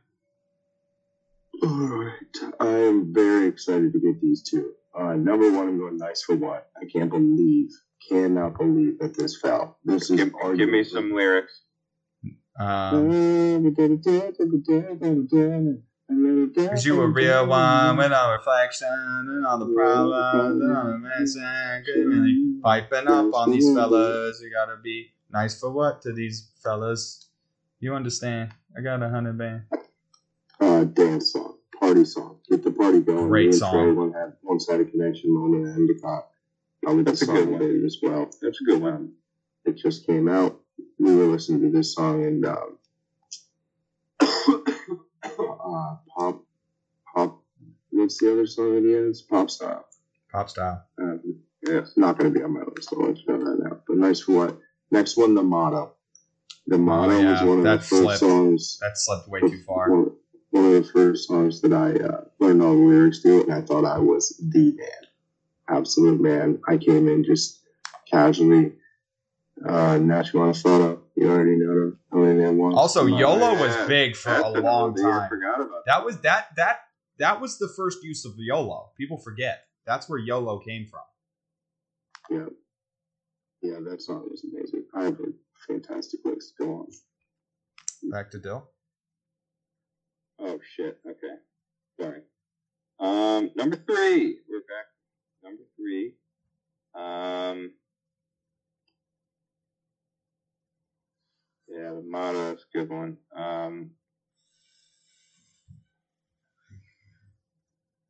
S3: All right. I am very excited to get these two. Uh, number one, I'm going nice for what? I can't believe, cannot believe that this fell. This is
S2: Give, give me some lyrics.
S1: Um, Cause you a real one with no reflection and all the problems and all the mess and really piping up on these fellas. You gotta be nice for what to these fellas? You understand? I got a hundred band.
S3: Uh, dance song, party song, get the party going.
S1: Great
S3: Me and
S1: song.
S3: Trey One had one sided connection moment at Endicott. Probably the
S2: That's a
S3: song
S2: good one.
S3: as well.
S2: That's a good one.
S3: It just came out. We were listening to this song and um, uh, pop, pop. What's the other song that he has? Pop style.
S1: Pop style.
S3: Um, yeah, it's not going to be on my list. I'll let you know that now. But nice for what? Next one, the motto. The motto
S1: Oh, yeah,
S3: was one of
S1: that
S3: the first
S1: slipped.
S3: songs.
S1: That slipped way too far.
S3: One, one of the first songs that I uh, learned all the lyrics to, and I thought I was the man, absolute man. I came in just casually, uh, natural photo. You already know many that was.
S1: Also. YOLO
S2: Yeah,
S1: was big for
S2: That's
S1: a long.
S2: I
S1: time.
S2: forgot about
S1: That was that that that was the first use of YOLO. People forget. That's where YOLO came from.
S3: Yeah, yeah, that song was amazing. I have a fantastic list. Go on.
S1: Back to Dill.
S2: Oh shit. Okay. Sorry. Um, number three. We're back. Number three. Um. Yeah, the motto is a good one. Um.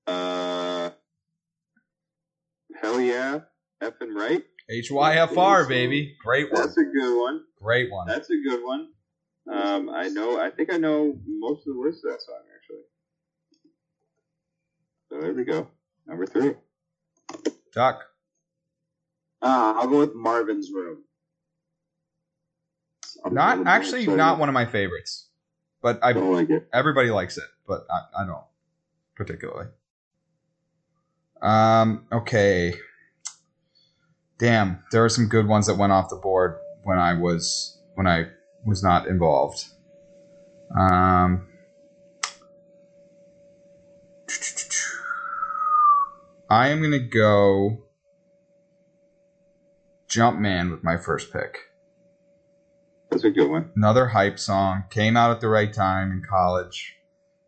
S2: Uh. Hell yeah, effing right.
S1: HYFR, baby. Great one.
S2: That's a good one.
S1: Great one.
S2: That's a good one. Um, I know. I think I know most of the words to that song actually. So there we go. Number three.
S1: Duck.
S4: Uh, I'll go with Marvin's Room.
S3: I'm
S1: Not actually not one of my favorites, but
S3: I like it.
S1: everybody likes it, but I, I don't particularly. Um. Okay. Damn, there are some good ones that went off the board when I was when I was not involved. Um. I am gonna go Jumpman with my first pick.
S2: That's a good one.
S1: Another hype song came out at the right time in college.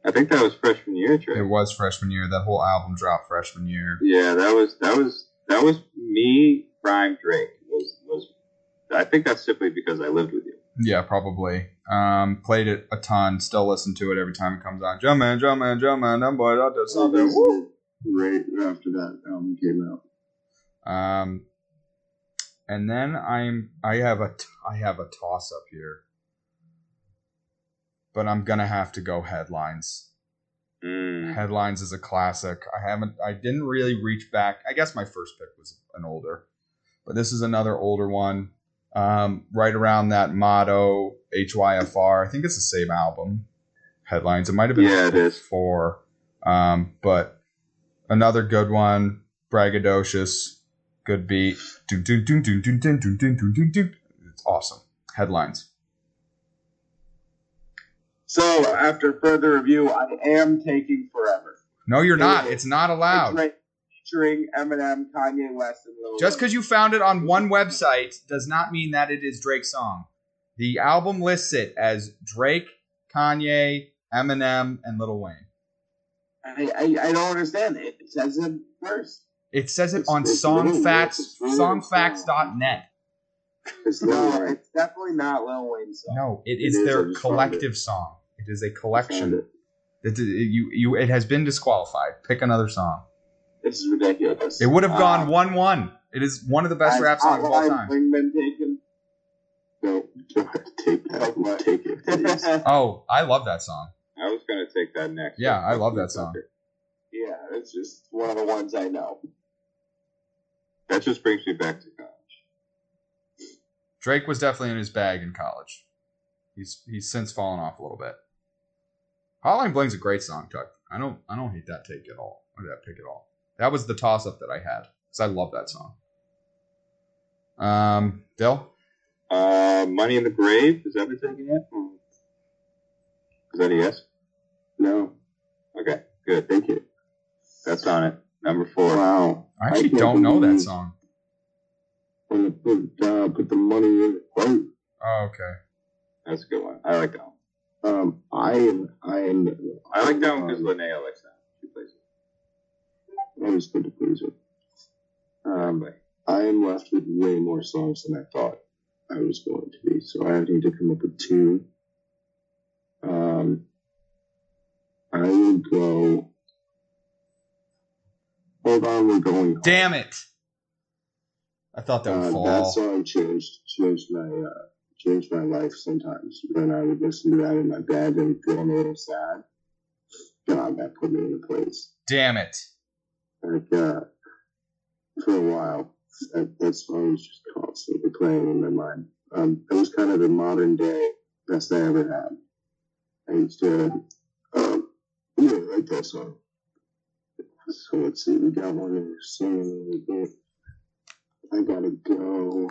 S2: I think that was freshman year, Trey.
S1: It was freshman year. That whole album dropped freshman year.
S2: Yeah, that was that was that was me. Prime Drake was was. I think that's simply because I lived with you.
S1: Yeah, probably. Um, played it a ton. Still listen to it every time it comes on. Jumpman, Jumpman, Jumpman. That boy out there something. Woo!
S3: Right after that album came out.
S1: Um, and then I'm I have a t- I have a toss up here, but I'm gonna have to go headlines.
S2: Mm.
S1: Headlines is a classic. I haven't I didn't really reach back. I guess my first pick was an older, but this is another older one. Um, right around that motto HYFR. I think it's the same album. Headlines. It might have been
S2: Yeah, it is.
S1: four. Um, but another good one. Braggadocious. Good beat. It's awesome. Headlines.
S4: So after further review, I am taking forever.
S1: No, you're not. It's not allowed.
S4: Featuring- Featuring Eminem, Kanye West, and Lil
S1: Just because you found it on one website does not mean that it is Drake's song. The album lists it as Drake, Kanye, Eminem, and Lil Wayne.
S4: I, I, I don't understand it. It says it first.
S1: It says it
S3: It's-
S1: on
S3: it's
S1: songfacts,
S3: really
S1: songfacts.net.
S3: It's
S4: No, it's definitely not Lil Wayne's song.
S1: No, it
S3: It
S1: is
S3: is,
S1: their collective song. It is a collection.
S3: it-
S1: you, you, it has been disqualified. Pick another song.
S4: This is ridiculous.
S1: It would have gone
S4: Uh,
S1: 1 1. It is one of the best
S4: has
S1: rap songs of all time.
S4: Bling been taken?
S3: No, go ahead, take that.
S4: What?
S3: Take it. please.
S1: Oh, I love that song.
S2: I was gonna take that next.
S1: Yeah, I love that song.
S4: yeah, it's just one of the ones I know.
S2: That just brings me back to college.
S1: Drake was definitely in his bag in college. He's he's since fallen off a little bit. Hotline Bling's a great song, Tuck. I don't I don't hate that take at all. Or that pick at all. That was the toss up that I had because I love that song. Um, Dill.
S2: Uh, Money in the Grave. Is that what you're taking it? Is that a yes?
S3: No,
S2: Okay, good.
S3: Thank you.
S2: That's on it. Number four.
S3: Wow.
S1: I actually
S3: I
S1: don't know that song.
S3: When they put uh, put the money in it. Right.
S1: Oh, okay.
S2: That's a good one. I like that one.
S3: Um, I am. I am.
S2: I like that one because Linnea likes that. She plays it.
S3: Always good to please her. Um, I am left with way more songs than I thought I was going to be, so I need to come up with two. Um, I will go. Hold on, we're going. home.
S1: Damn it! I thought that would
S3: Uh,
S1: fall.
S3: that song changed changed my uh, changed my life. Sometimes when I would listen to that in my bed and feeling a little sad, God, that put me in a place.
S1: Damn it!
S3: Like uh, for a while, that, song was just constantly playing in my mind. Um, it was kind of the modern day best I ever had. I used to, um, like that song. So let's see, we got one more song. I gotta go.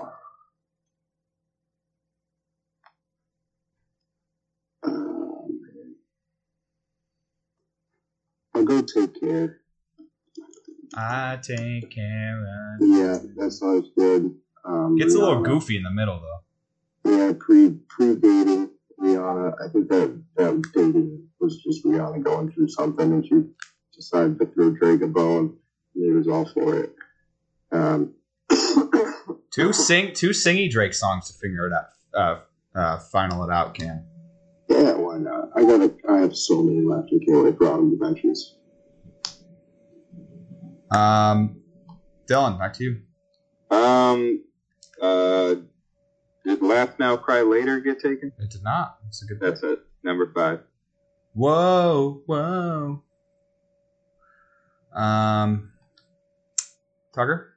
S3: Um, I'll go take care.
S1: I take care of.
S3: Yeah, that song's good. Um,
S1: Gets a little goofy in the middle though.
S3: Yeah, pre pre dating Rihanna. I think that that dating was just Rihanna going through something, and she decided to throw Drake a bone, and he was all for it. Um,
S1: Two sing two singy Drake songs to figure it out. Uh, uh, final it out, Cam.
S3: yeah, why not? I got I have so many left. I can't wait for autumn adventures.
S1: Um, Dylan, back to you.
S2: Um, uh, did Laugh Now, Cry Later get taken?
S1: It did not. It's a good.
S2: That's it. Number five.
S1: Whoa, whoa. Um, Tucker.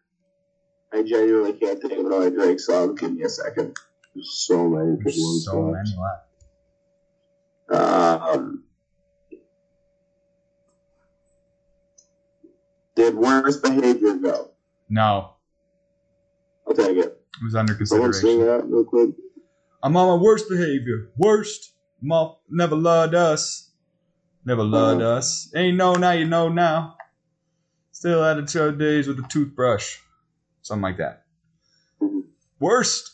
S4: I genuinely can't think of another Drake song. Give me a second.
S3: There's so many good
S1: There's
S3: ones.
S1: so
S3: left.
S1: many left.
S4: Um, did worst behavior go?
S1: No,
S4: I'll take it.
S1: it was under
S3: Someone sing
S1: consideration.
S3: that real quick.
S1: I'm on my worst behavior. Worst. Muff never loved us. Never loved
S3: Uh-huh.
S1: us. Ain't know now you know now. Still had the two days with a toothbrush. Something like that.
S3: Mhm.
S1: Worst.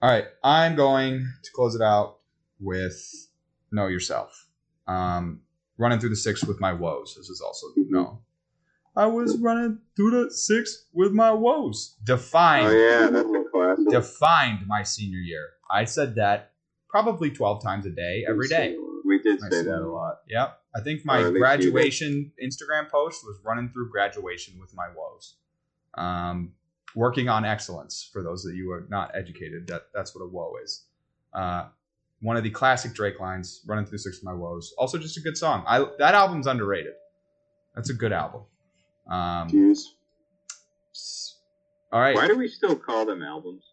S1: All right, I'm going to close it out with know yourself. Um, running through the six with my woes. This is also no. I was running through the six with my woes. Defined
S2: Oh yeah, that's a classic.
S1: defined my senior year. I said that probably 12 times a day, every day.
S2: We did
S1: I
S2: say that a lot.
S1: Yep. I think my
S2: at least you did.
S1: graduation Instagram post was running through graduation with my woes. Um, working on excellence for those of you who are not educated. That that's what a woe is. Uh, one of the classic Drake lines, "Running through six of my woes." Also, just a good song. I that album's underrated. That's a good album. Um,
S3: Fuse.
S1: all right.
S2: Why do we still call them albums?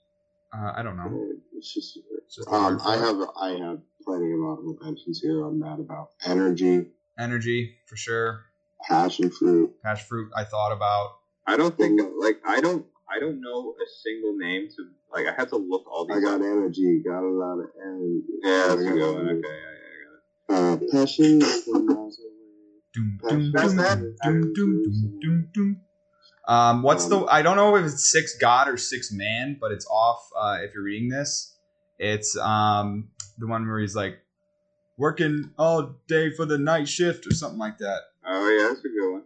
S1: uh, I don't know.
S3: It's just.
S1: It's just
S3: Um, I have I have plenty of honorable mentions here. I'm mad about energy,
S1: energy for sure.
S3: passion fruit.
S1: Passion fruit. I thought about.
S2: I don't think like I don't I don't know a single name to like I had to look all these
S3: I got
S2: up.
S3: energy. Got a lot of energy.
S2: Yeah, that's
S3: I
S2: a
S3: got
S2: good one.
S3: energy.
S2: Okay, yeah, yeah,
S3: Uh, passion. from miles away.
S1: Um, what's the? I don't know if it's six God or six man, but it's off. Uh, if you're reading this, it's um the one where he's like working all day for the night shift or something like that.
S2: I got it. Oh yeah, that's a good one.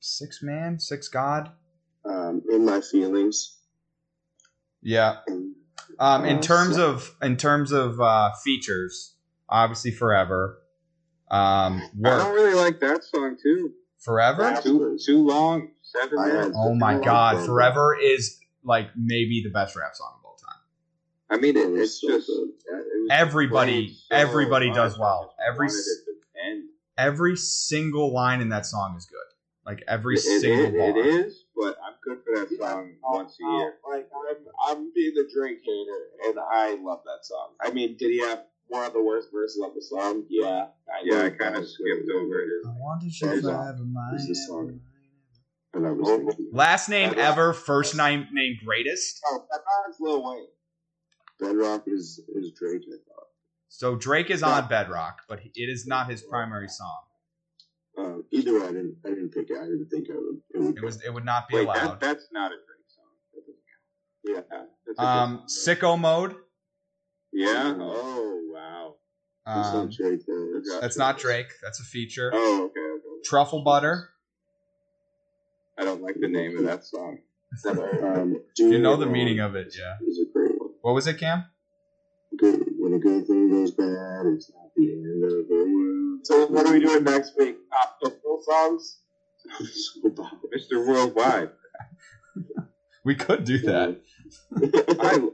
S1: Six man, six God.
S3: Um, in my feelings.
S1: Yeah. Um, in terms of in terms of uh, features, obviously forever. Um,
S2: I don't really like that song too.
S1: forever.
S2: Too too long. Seven minutes.
S1: Oh my
S3: I like
S1: God,
S3: that.
S1: forever is like maybe the best rap song of all time.
S2: I mean, it,
S3: It
S2: it's
S3: so
S2: just uh, it
S1: Everybody-
S2: so
S1: everybody does well. Every
S2: wanted
S1: s-
S2: it to end.
S1: Every single line in that song is good. Like every
S2: It- it-
S1: single
S2: it-
S1: bar.
S2: it is, but I'm good for that song once a year.
S4: Like I'm, I'm being the drink hater, and I love that song. I mean, did he have one of the worst verses of the song? Yeah, I
S2: Yeah, I kind of skipped over it.
S1: I wanted
S3: That
S1: you
S3: is all.
S1: forever, mine.
S3: Is the song. And I was
S4: Oh.
S1: Last name
S4: Bedrock.
S1: ever, first name name greatest.
S4: Oh, that song's Lil Wayne.
S3: Bedrock is is Drake. I thought.
S1: So Drake is on Bedrock, but it is not his primary song.
S3: Uh, either way, I didn't. I didn't pick it. I didn't think I would. It would
S1: It was it would not be
S2: Wait, that,
S1: allowed.
S2: that's not a Drake song. That doesn't count. Yeah, that's a
S1: Um,
S2: song,
S1: sicko mode.
S2: Yeah. Oh wow.
S3: It's
S1: Um,
S3: not Drake.
S1: That's not Drake. That's a feature.
S2: Oh okay. okay.
S1: Truffle butter.
S2: I don't like the name of that song.
S3: Um,
S1: You know the meaning of it, yeah.
S3: Is a great one.
S1: What was it, Cam?
S3: Good. When a good thing goes bad, it's not the end of the world.
S4: So what are we doing next week? Top Pitbull songs?
S2: Mr. Worldwide.
S1: We could do that.
S2: I.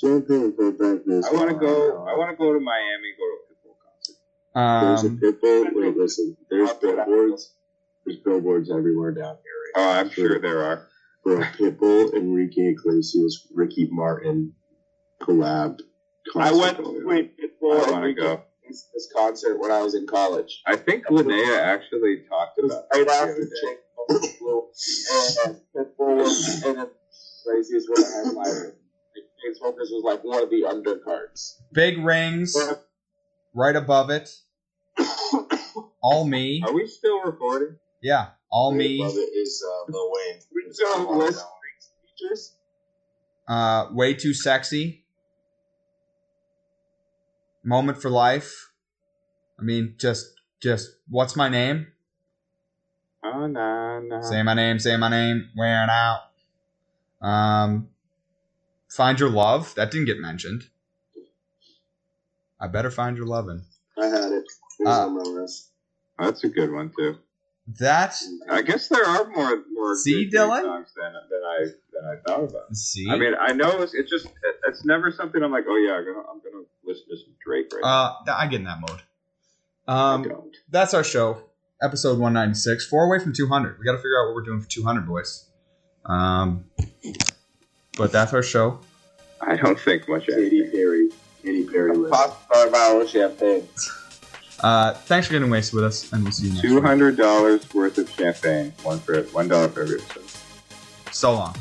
S3: Champagne for breakfast.
S2: I want to go. I want to go to Miami. Go to a Pitbull concert.
S3: There's a
S1: Um,
S3: pitbull. Wait, listen. There's billboards. There's billboards everywhere down here.
S2: Oh, I'm sure there are.
S3: For a Pitbull, Enrique Iglesias, Ricky Martin collab.
S4: I went
S3: going
S4: to a Pitbull
S2: I wanna go.
S4: This concert when I was in college.
S2: I think Linnea actually talked
S4: It was
S2: about
S4: right
S2: that the
S4: after
S2: other day.
S4: Jake Paul and Pitbull and then Iglesias was a headliner. Like, James Smokers was like one of the undercards.
S1: big rings right above it. All me.
S2: Are we still recording?
S1: Yeah, all me.
S3: Above it is uh, Lil Wayne.
S4: We still have a list of features.
S1: Uh, way too sexy. Moment for life. I mean, just, just, what's my name?
S2: Oh no no.
S1: Say my name, say my name, wearing out. Um, find your love. That didn't get mentioned. I better find your lovin'.
S3: I had it. It was
S1: Uh,
S3: on my list.
S2: That's a good one too.
S1: That,
S2: I guess there are more more
S1: See,
S2: good Drake
S1: Dylan?
S2: songs than than I than I thought about.
S1: see,
S2: I mean, I know it's, it's just it- it's never something I'm like, oh yeah, I'm gonna I'm gonna listen to some Drake right
S1: uh, th- I get in that mode.
S2: I
S1: Um,
S2: don't.
S1: that's our show, episode 196, four away from 200. We got to figure out what we're doing for 200, boys. Um, but that's our show.
S2: I don't think much of
S3: Katy
S2: it.
S3: Perry. Katy Perry list.
S4: Pop star bottle of champagne.
S1: Uh, thanks for getting wasted with us, and we'll see you next
S2: Two
S1: week.
S2: hundred dollars worth of champagne. One for one dollar for every episode.
S1: So long.